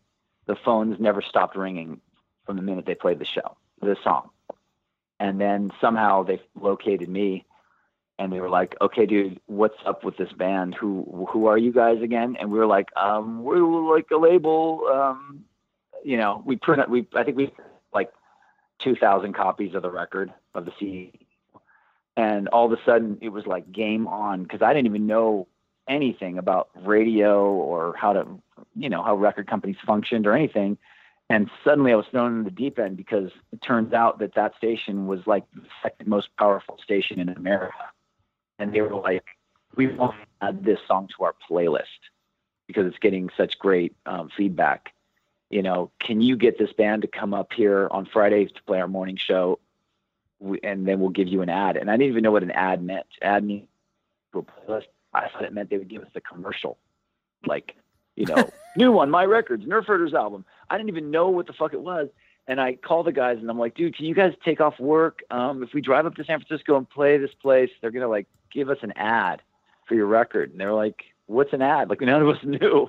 The phones never stopped ringing from the minute they played the show, the song. And then somehow they located me and they were like, "Okay, dude, what's up with this band? Who who are you guys again?" And we were like, "Um, we're like a label. Um, you know, we print we I think we like two thousand copies of the record of the CD, and all of a sudden it was like game on because I didn't even know anything about radio or how to you know how record companies functioned or anything. And suddenly i was thrown in the deep end because it turns out that that station was like the second most powerful station in america. And they were like we want to add this song to our playlist because it's getting such great um, feedback. You know can you get this band to come up here on fridays to play our morning show? And then we'll give you an ad. And i didn't even know what an ad meant. Ad means to a playlist i thought it meant they would give us the commercial like you know new one my records nerf Herder's album. I didn't even know what the fuck it was. And i call the guys and i'm like dude can you guys take off work? Um, if we drive up to san francisco and play this place they're gonna like give us an ad for your record. And they're like what's an ad? Like none of us knew.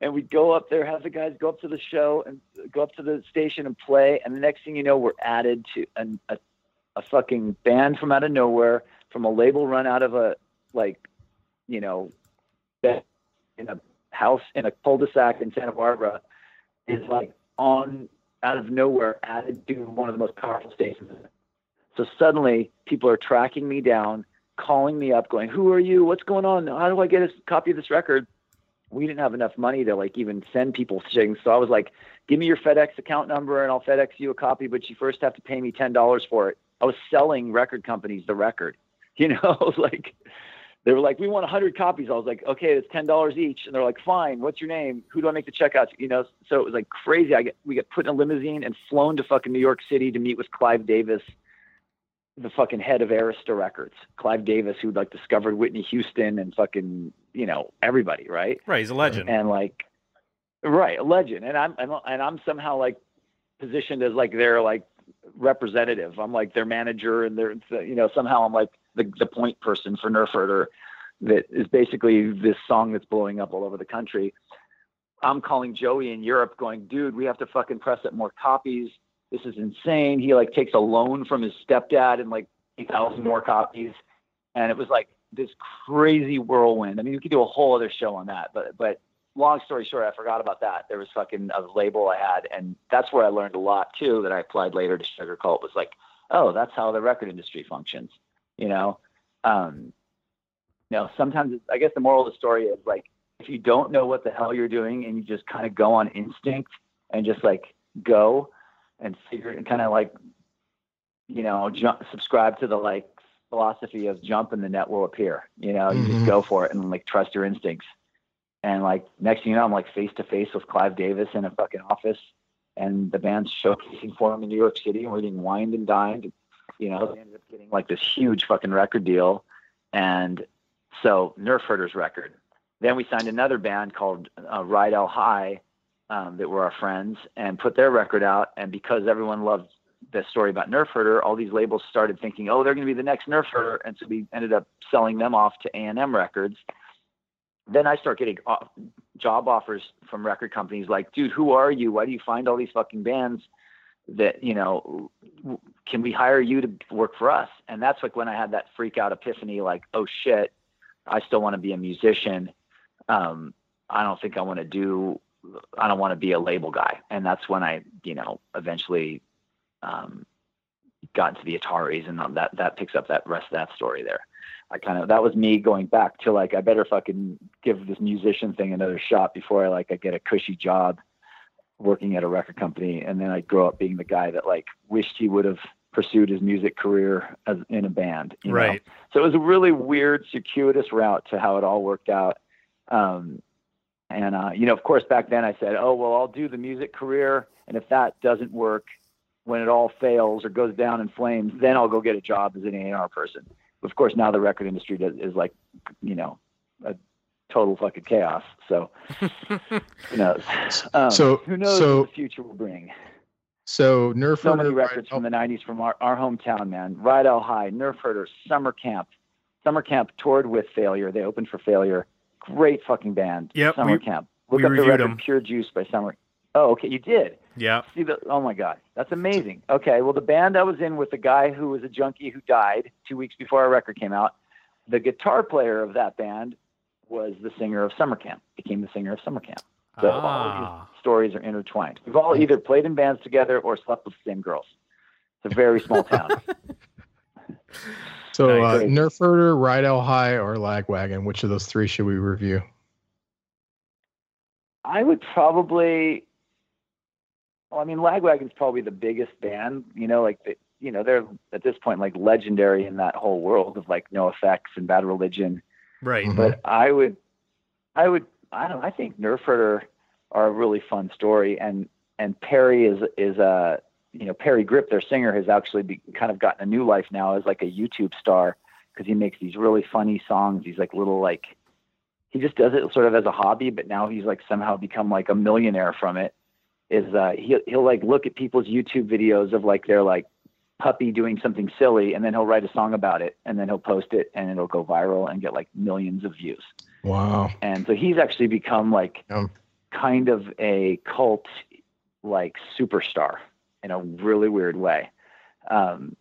And we'd go up there have the guys go up to the show and go up to the station and play. And the next thing you know we're added to an, a, a fucking band from out of nowhere from a label run out of a like you know that in a house in a cul-de-sac in Santa Barbara is like on out of nowhere added to one of the most powerful stations. So suddenly people are tracking me down, calling me up, going, "Who are you? What's going on? How do I get a copy of this record?" We didn't have enough money to like even send people things, so I was like, "Give me your FedEx account number, and I'll FedEx you a copy, but you first have to pay me ten dollars for it." I was selling record companies the record, you know, like they were like, we want 100 copies. I was like, okay, it's ten dollars each, and they're like, fine. What's your name? Who do I make the check out to? You know, so it was like crazy. I get we get put in a limousine and flown to fucking New York City to meet with Clive Davis, the fucking head of Arista Records. Clive Davis, who like discovered Whitney Houston and fucking you know everybody, right? right, he's a legend. and like right a legend and i'm and I'm- and i'm somehow like positioned as like their like representative. I'm like their manager, and they're you know somehow I'm like the the point person for Nerf Herder that is basically this song that's blowing up all over the country. I'm calling Joey in Europe, going, dude, we have to fucking press it more copies. This is insane. He like takes a loan from his stepdad and like 8,000 more copies, and it was like this crazy whirlwind. I mean, we could do a whole other show on that, but but long story short, I forgot about that. There was fucking a label I had, and that's where I learned a lot too. That I applied later to Sugarcult was like, oh, that's how the record industry functions. You know, um, you know, sometimes I guess the moral of the story is like, if you don't know what the hell you're doing and you just kind of go on instinct and just like go and figure and kind of like, you know, jump, subscribe to the like philosophy of jump and the net will appear. You know, you Mhm. just go for it and like trust your instincts. And like next thing you know, I'm like face to face with Clive Davis in a fucking office, and the band's showcasing for him in New York City, and we're getting wined and dined. You know, they ended up getting like this huge fucking record deal, and so Nerf Herder's record. Then we signed another band called uh, Ride L High, um, that were our friends, and put their record out. And because everyone loved the story about Nerf Herder, all these labels started thinking, oh, they're going to be the next Nerf Herder, and so we ended up selling them off to A&M Records then I start getting off, job offers from record companies like, dude, who are you? Why do you find all these fucking bands that, you know, can we hire you to work for us? And that's like when I had that freak out epiphany, like, oh shit, I still want to be a musician. Um, I don't think I want to do, I don't want to be a label guy. And that's when I, you know, eventually, um, got into the Ataris and that, that picks up that rest of that story there. I kind of that was me going back to like I better fucking give this musician thing another shot before I like I get a cushy job working at a record company and then I grow up being the guy that like wished he would have pursued his music career as in a band. You know? Right. So it was a really weird, circuitous route to how it all worked out. Um, and uh, you know, of course, back then I said, "Oh well, I'll do the music career, and if that doesn't work, when it all fails or goes down in flames, then I'll go get a job as an A&R person." Of course, now the record industry does, is like, you know, a total fucking chaos. So who knows? Um, So- who knows so- what the future will bring? So Nerf So many Herder, records from the '90s from our, our hometown, man. Ride Out High, Nerf Herder, Summer Camp. Summer Camp toured with Failure. They opened for Failure. Great fucking band. Yep, Summer we- Camp. Look we up the reviewed record them. Pure Juice by Summer. Oh, okay, you did. Yeah. See the oh my god, that's amazing. Okay, well the band I was in with the guy who was a junkie who died two weeks before our record came out. The guitar player of that band was the singer of Summer Camp. Became the singer of Summer Camp. So all Ah. these stories are intertwined. We've all either played in bands together or slept with the same girls. It's a very small town. so uh, Nice. Nerf Herder, Ride L High, or Lagwagon. Which of those three should we review? I would probably. Well, I mean, Lagwagon's probably the biggest band. You know, like the, you know, they're at this point like legendary in that whole world of like NOFX and Bad Religion. Right. Mhm. But I would, I would, I don't. I think Nerf Herder are a really fun story, and and Parry is is a you know Parry Gripp, their singer, has actually be, kind of gotten a new life now as like a YouTube star because he makes these really funny songs. He's like little like he just does it sort of as a hobby, but now he's like somehow become like a millionaire from it. Is uh, he'll he'll like look at people's YouTube videos of like their like puppy doing something silly, and then he'll write a song about it, and then he'll post it, and it'll go viral and get like millions of views. Wow. And so he's actually become like Um. kind of a cult like superstar in a really weird way. Um,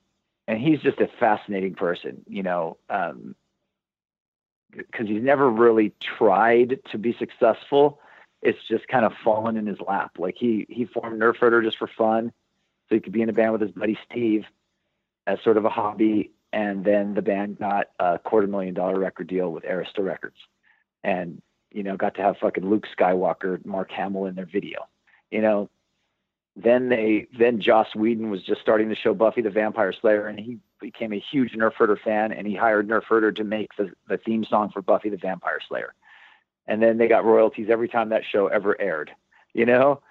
and he's just a fascinating person, you know, um, because he's never really tried to be successful. It's just kind of fallen in his lap. Like he he formed Nerf Herder just for fun, so he could be in a band with his buddy Steve as sort of a hobby. And then the band got a quarter million dollar record deal with Arista Records, and you know got to have fucking Luke Skywalker, Mark Hamill in their video. You know, then they then Joss Whedon was just starting to show Buffy the Vampire Slayer, and he became a huge Nerf Herder fan, and he hired Nerf Herder to make the, the theme song for Buffy the Vampire Slayer. And then they got royalties every time that show ever aired, you know.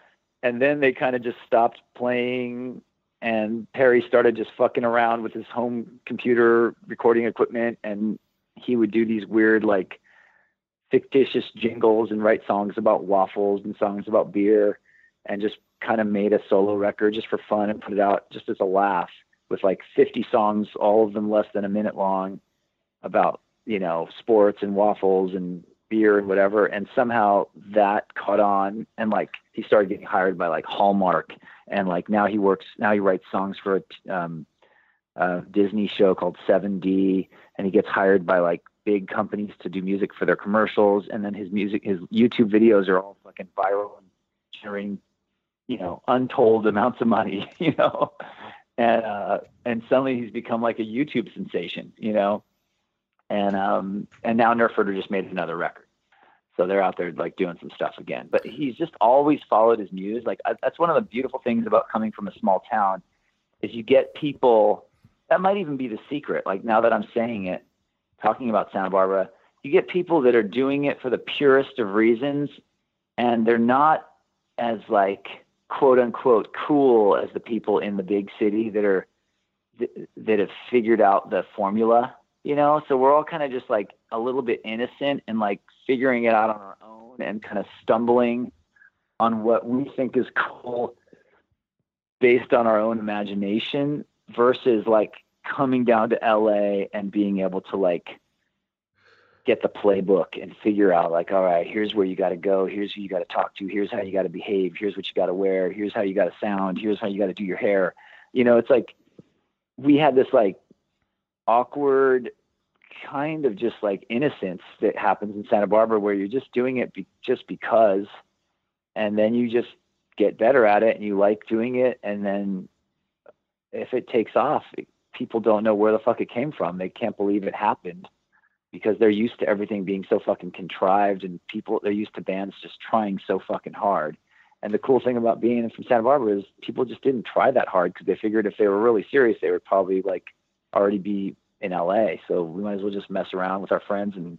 And then they kind of just stopped playing, and Parry started just fucking around with his home computer recording equipment, and he would do these weird like fictitious jingles and write songs about waffles and songs about beer and just kind of made a solo record just for fun and put it out just as a laugh with like 50 songs, all of them less than a minute long about, you know, sports and waffles and beer and whatever. And somehow that caught on and like he started getting hired by like Hallmark and like now he works, now he writes songs for a, um, a Disney show called 7D and he gets hired by like big companies to do music for their commercials. And then his music, his YouTube videos are all fucking viral and generating, you know, untold amounts of money, you know, and, uh, and suddenly he's become like a YouTube sensation, you know, and, um, and now Nerf Herder just made another record. So they're out there like doing some stuff again, but he's just always followed his muse. Like I, that's one of the beautiful things about coming from a small town is you get people that might even be the secret. Like now that I'm saying it, talking about Santa Barbara, you get people that are doing it for the purest of reasons and they're not as like quote unquote cool as the people in the big city that are that have figured out the formula, you know? So we're all kind of just like a little bit innocent and like figuring it out on our own and kind of stumbling on what we think is cool based on our own imagination versus like coming down to LA and being able to like get the playbook and figure out like all right here's where you got to go. Here's who you got to talk to. Here's how you got to behave. Here's what you got to wear. Here's how you got to sound. Here's how you got to do your hair. You know it's like we had this like awkward kind of just like innocence that happens in Santa Barbara where you're just doing it be- just because and then you just get better at it and you like doing it and then if it takes off people don't know where the fuck it came from they can't believe it happened because they're used to everything being so fucking contrived and people they're used to bands just trying so fucking hard and the cool thing about being from Santa Barbara is people just didn't try that hard because they figured if they were really serious they would probably like already be in LA. So we might as well just mess around with our friends and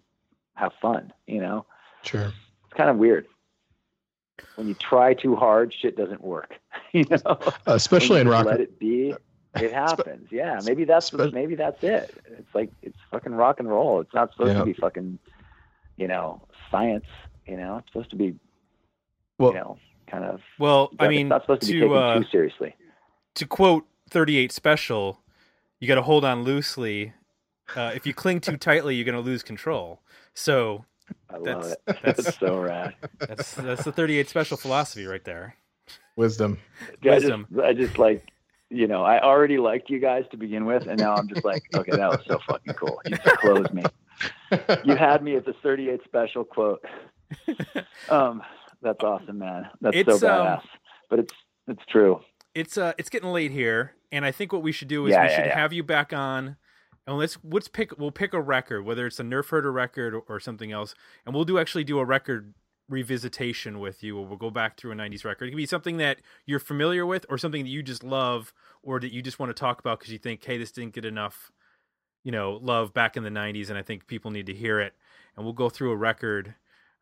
have fun, you know? Sure. It's kind of weird. When you try too hard, shit doesn't work. you know? Especially When in rock. Let it be. It happens. Yeah. Maybe that's spe- maybe that's it. It's like it's fucking rock and roll. It's not supposed Yeah. to be fucking, you know, science. You know, it's supposed to be, Well, you know, kind of. Well, I it's mean, not supposed to, be taken uh, too seriously. to quote 38 Special, you got to hold on loosely. Uh, if you cling too tightly, you're going to lose control. So I love that's- it. that's- That's so rad. that's that's the 38 Special philosophy right there. wisdom. Yeah, I Wisdom. just, I just like, you know, I already liked you guys to begin with, and now I'm just like, okay, that was so fucking cool. You just closed me. You had me at the 38 special quote. Um, that's awesome, man. That's It's, so um, badass. but it's it's true. It's uh, it's getting late here, and I think what we should do is Yeah, we yeah, should yeah. have you back on, and let's let's pick we'll pick a record, whether it's a Nerf Herder record or, or something else, and we'll do actually do a record revisitation with you, or we'll go back through a '90s record. It can be something that you're familiar with, or something that you just love, or that you just want to talk about because you think, hey, this didn't get enough, you know, love back in the '90s, and I think people need to hear it. And we'll go through a record.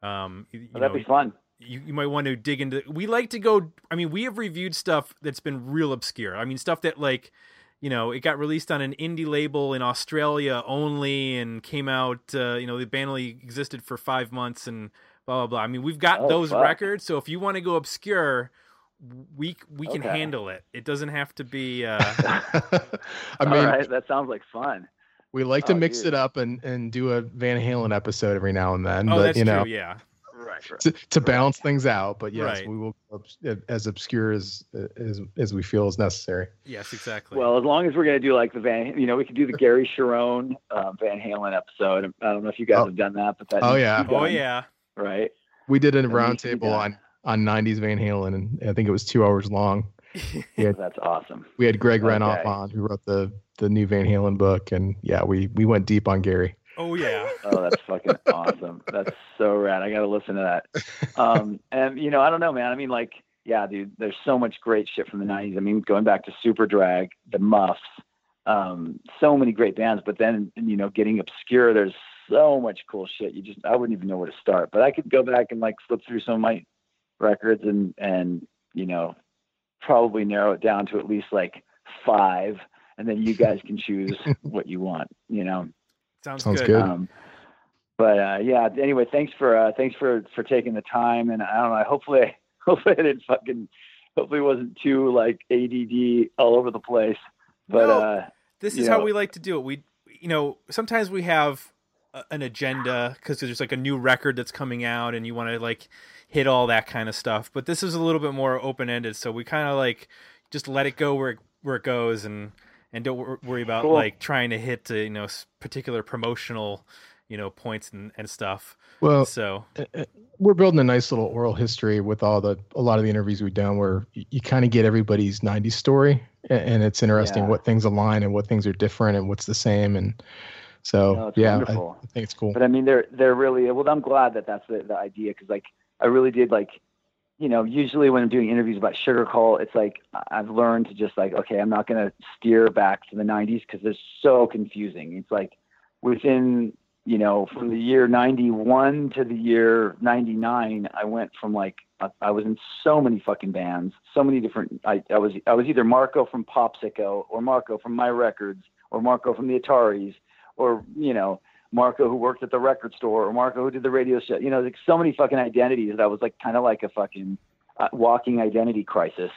Um, you, you Oh, that'd know, be fun. you, you might want to dig into we like to go i mean we have reviewed stuff that's been real obscure i mean stuff that like you know it got released on an indie label in australia only and came out uh, you know the band only existed for five months and blah blah blah i mean we've got Oh, those fuck. records so if you want to go obscure we we can Okay. handle it it doesn't have to be uh I mean, right, that sounds like fun. we like to Oh, mix dude. it up and, and do a Van Halen episode every now and then, oh but that's you know, true yeah Right, right. to, to balance things out. But yes, Right. we will as obscure as as as we feel is necessary. yes exactly Well, as long as we're gonna do like the Van, you know, we could do the Gary Cherone uh, Van Halen episode. I don't know if you guys Oh. have done that, but that Oh, yeah. oh yeah right. We did a That needs to be roundtable on on '90s Van Halen, and I think it was two hours long. Yeah. That's awesome. We had Greg Renoff Okay. on, who wrote the the new Van Halen book, and yeah, we we went deep on Gary. oh yeah Oh, that's fucking awesome. That's so rad. I got to listen to that. Um, and you know, I don't know, man. I mean, like, yeah, dude, there's so much great shit from the '90s. I mean, going back to Superdrag, the Muffs, um, so many great bands. But then, you know, getting obscure, there's so much cool shit. You just, I wouldn't even know where to start. But I could go back and like flip through some of my records and and you know, probably narrow it down to at least like five, and then you guys can choose what you want. You know. sounds, Sounds good, good. Um, but uh, yeah. Anyway, thanks for uh, thanks for for taking the time, and I don't know. Hopefully, hopefully I didn't fucking hopefully it wasn't too like ADD all over the place. But No. uh, this you is how we like to do it. We, you know, sometimes we have a- an agenda because there's like a new record that's coming out, and you want to like hit all that kind of stuff. But this is a little bit more open ended, so we kind of like just let it go where it, where it goes, and and don't worry about Cool. like trying to hit uh, you know particular promotional you know points and, and stuff. Well, So uh, uh, we're building a nice little oral history with all the a lot of the interviews we've done where you, you kind of get everybody's 90s story a- and it's interesting Yeah. what things align and what things are different and what's the same and so No, it's yeah I, wonderful. I think it's cool but I mean, they're they're really well. I'm glad that that's the, the idea because like I really did like, you know, usually when I'm doing interviews about Sugarcult, it's like I've learned to just like, okay, I'm not gonna steer back to the '90s because they're so confusing. It's like within you know from the year 91 to the year 99 i went from like I, I was in so many fucking bands so many different I, I was i was either marko from popsico or marko from my records or marko from the ataris or you know Marko who worked at the record store or Marko who did the radio show. You know, like so many fucking identities that I was like kind of like a fucking uh, walking identity crisis.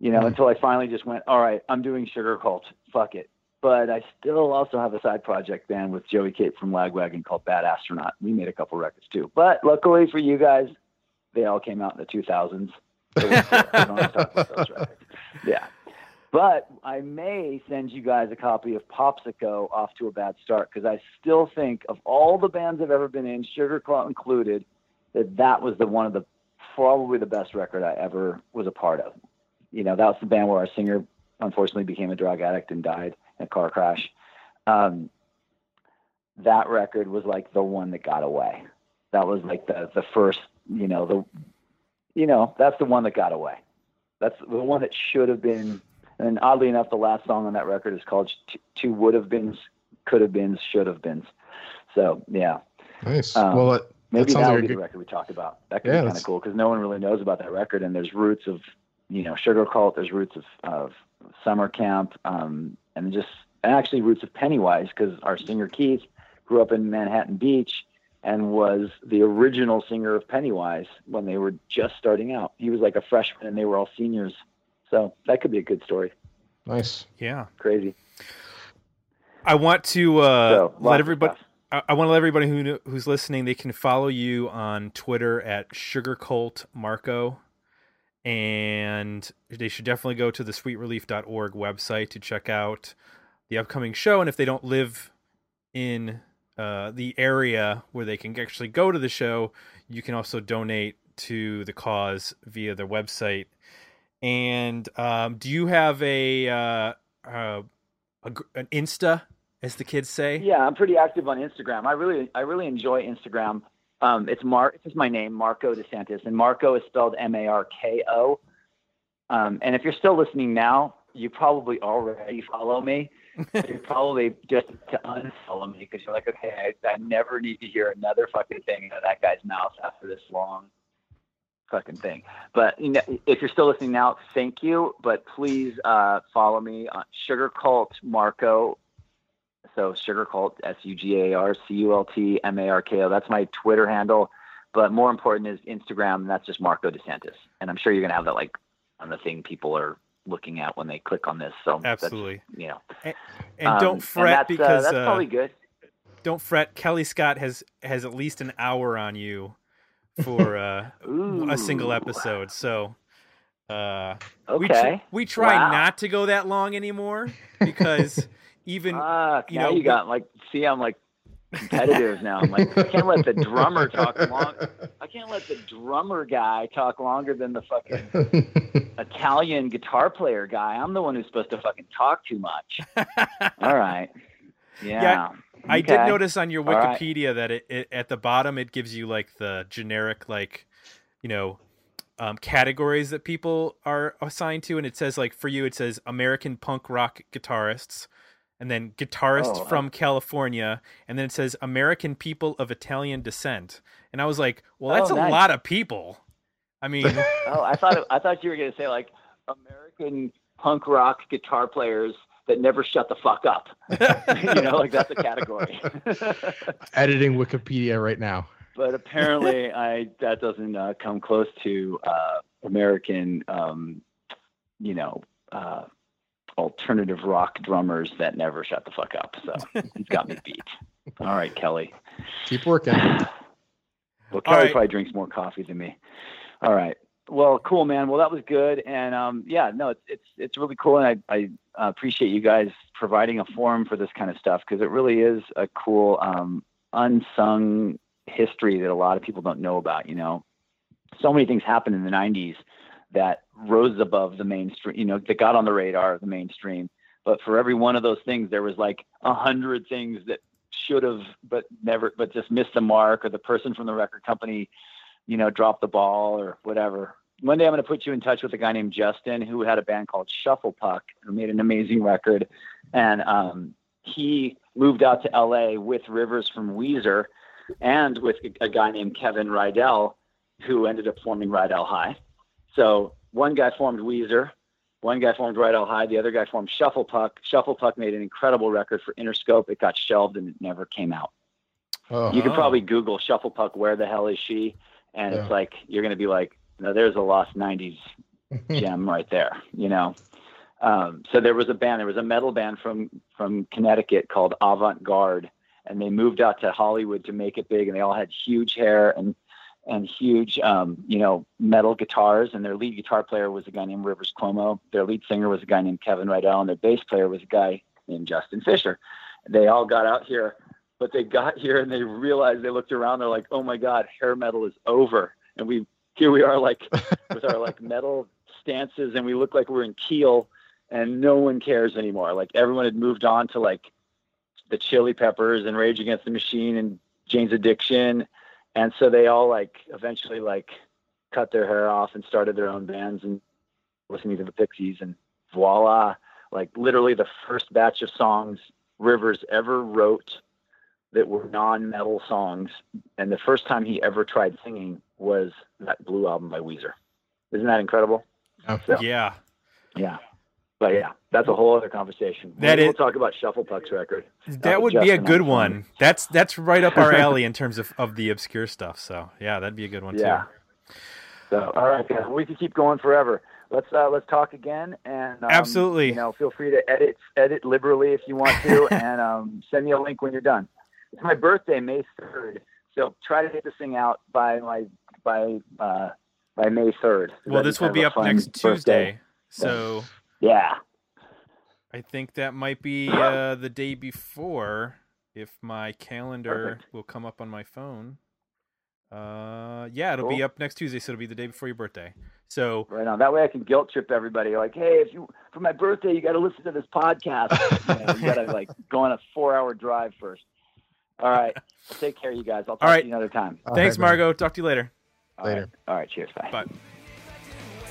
You know, Mhm. until I finally just went, all right, I'm doing Sugarcult. Fuck it. But I still also have a side project band with Joey Cape from Lagwagon called Bad Astronaut. We made a couple records too. But luckily for you guys, they all came out in the 2000s. So we're cool. We don't talk about those records. Yeah. But I may send you guys a copy of Popsico off to a bad start because I still think of all the bands I've ever been in, Sugarcult included, that that was the one of the probably the best record I ever was a part of. You know, that was the band where our singer unfortunately became a drug addict and died in a car crash. Um, that record was like the one that got away. That was like the the first, you know, the you know, that's the one that got away. That's the one that should have been and oddly enough, the last song on that record is called Two Would Have Beens, Could Have Beens, Should Have Beens. So, yeah, nice um, well it, maybe that would a be the record we talk about. That could Yeah, be kind of cool because no one really knows about that record. And there's roots of, you know, Sugarcult, there's roots of, of Summer Camp, um, and just and actually roots of Pennywise because our singer Keith grew up in Manhattan Beach and was the original singer of Pennywise when they were just starting out. He was like a freshman and they were all seniors. So that could be a good story. nice yeah, Crazy. I want to uh, So, let everybody. I, I want to let everybody who who's listening they can follow you on Twitter at Sugarcult Marko, and they should definitely go to the sweetrelief.org website to check out the upcoming show. And if they don't live in uh, the area where they can actually go to the show, you can also donate to the cause via their website. And um, do you have a, uh, uh, a an Insta, as the kids say? Yeah, I'm pretty active on Instagram. I really, I really enjoy Instagram. Um, it's Mark. It's just my name, Marko DeSantis, and Marko is spelled M-A-R-K-O. Um, and if you're still listening now, you probably already follow me. you're probably just to unfollow me because you're like, okay, I, I never need to hear another fucking thing out of that guy's mouth after this long fucking thing. But you know, if you're still listening now, thank you. But please uh, follow me on Sugar Cult Marko so Sugarcult, S U G A R C U L T M A R K O. That's my Twitter handle. But more important is Instagram, and that's just Marko DeSantis. And I'm sure you're gonna have that like on the thing people are looking at when they click on this. So that's- Absolutely. you know. And Um, don't fret that's, uh, because that's uh, probably good. don't fret. Kelly Scott has has at least an hour on you for uh, a single episode. So uh, Okay. we tr- we try Wow. not to go that long anymore because even Ah, you now know, you got like see I'm like competitive now. I'm like I can't let the drummer talk long I can't let the drummer guy talk longer than the fucking Italian guitar player guy. I'm the one who's supposed to fucking talk too much. All right. Yeah. Yeah, I did notice on your All right. Wikipedia that it, it at the bottom it gives you like the generic like you know um, categories that people are assigned to, and it says like for you it says American punk rock guitarists, and then guitarist Oh, I- from California, and then it says American people of Italian descent, and I was like, well, that's Oh, a lot of people. I mean, Oh, I thought I thought you were gonna say like American punk rock guitar players that never shut the fuck up. you know, like that's a category. editing wikipedia right now but apparently, I that doesn't uh, come close to uh, American um, you know, uh, alternative rock drummers that never shut the fuck up. So he's got me beat. All right, Kelly. Keep working. Well, Kelly right. probably drinks more coffee than me. All right. Well, cool, man. Well, that was good, and um, yeah, no, it's it's it's really cool, and I I uh, appreciate you guys providing a forum for this kind of stuff because it really is a cool um, unsung history that a lot of people don't know about. You know, so many things happened in the '90s that rose above the mainstream. You know, that got on the radar of the mainstream. But for every one of those things, there was like a hundred things that should have, but never, but just missed the mark, or the person from the record company, you know, dropped the ball or whatever. One day I'm going to put you in touch with a guy named Justin who had a band called Shuffle Puck who made an amazing record. And um, he moved out to LA with Rivers from Weezer and with a guy named Kevin Ridel who ended up forming Ridel High. So one guy formed Weezer, one guy formed Ridel High, the other guy formed Shuffle Puck. Shuffle Puck made an incredible record for Interscope. It got shelved and it never came out. Uh-huh. You could probably Google Shuffle Puck, where the hell is she? And yeah. it's like, you're going to be like, no, there's a lost 90s gem right there, you know? Um, so there was a band, there was a metal band from, from Connecticut called Avant Garde, and they moved out to Hollywood to make it big, and they all had huge hair and and huge, um, you know, metal guitars. And their lead guitar player was a guy named Rivers Cuomo. Their lead singer was a guy named Kevin Ridel, and their bass player was a guy named Justin Fisher. They all got out here, but they got here and they realized they looked around. They're like, "Oh my God, hair metal is over!" And we here we are, like with our like metal stances, and we look like we're in Keel, and no one cares anymore. Like everyone had moved on to like the Chili Peppers and Rage Against the Machine and Jane's Addiction. And so they all like eventually like cut their hair off and started their own bands and listening to the Pixies. And voila, like literally the first batch of songs Rivers ever wrote that were non-metal songs, and the first time he ever tried singing was that Blue album by Weezer. Isn't that incredible? So, yeah, yeah. But yeah, that's a whole other conversation. That we'll talk about Shuffle Puck's record. That would Justin be a good one. That's that's right up our alley in terms of, of the obscure stuff. So yeah, that'd be a good one yeah. too. So all right, guys, we can keep going forever. Let's uh, let's talk again and um, absolutely. You know, feel free to edit edit liberally if you want to, and um, send me a link when you're done. It's my birthday, May third. So try to get this thing out by my by uh, by May third. Well, this will be up next Tuesday. Birthday. So. Yeah. I think that might be uh, the day before if my calendar Perfect. will come up on my phone. Uh, yeah, it'll cool. be up next Tuesday, so it'll be the day before your birthday. So right on. That way, I can guilt trip everybody. Like, hey, if you for my birthday, you got to listen to this podcast. you, know, you got to like go on a four-hour drive first. All right. Well, take care, you guys. I'll talk All right. to you another time. Thanks, right, Marko. Talk to you later. Later. All right. All right. Cheers. Bye. Bye.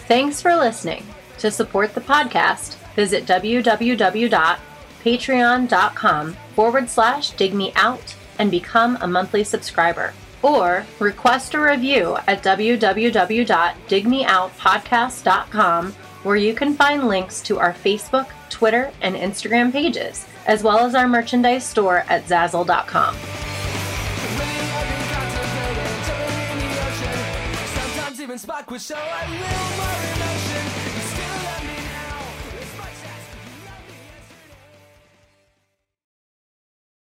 Thanks for listening. To support the podcast, visit www.patreon.com forward slash dig me out and become a monthly subscriber. Or request a review at www.digmeoutpodcast.com where you can find links to our Facebook, Twitter, and Instagram pages, as well as our merchandise store at Zazzle.com. Sometimes even emotion.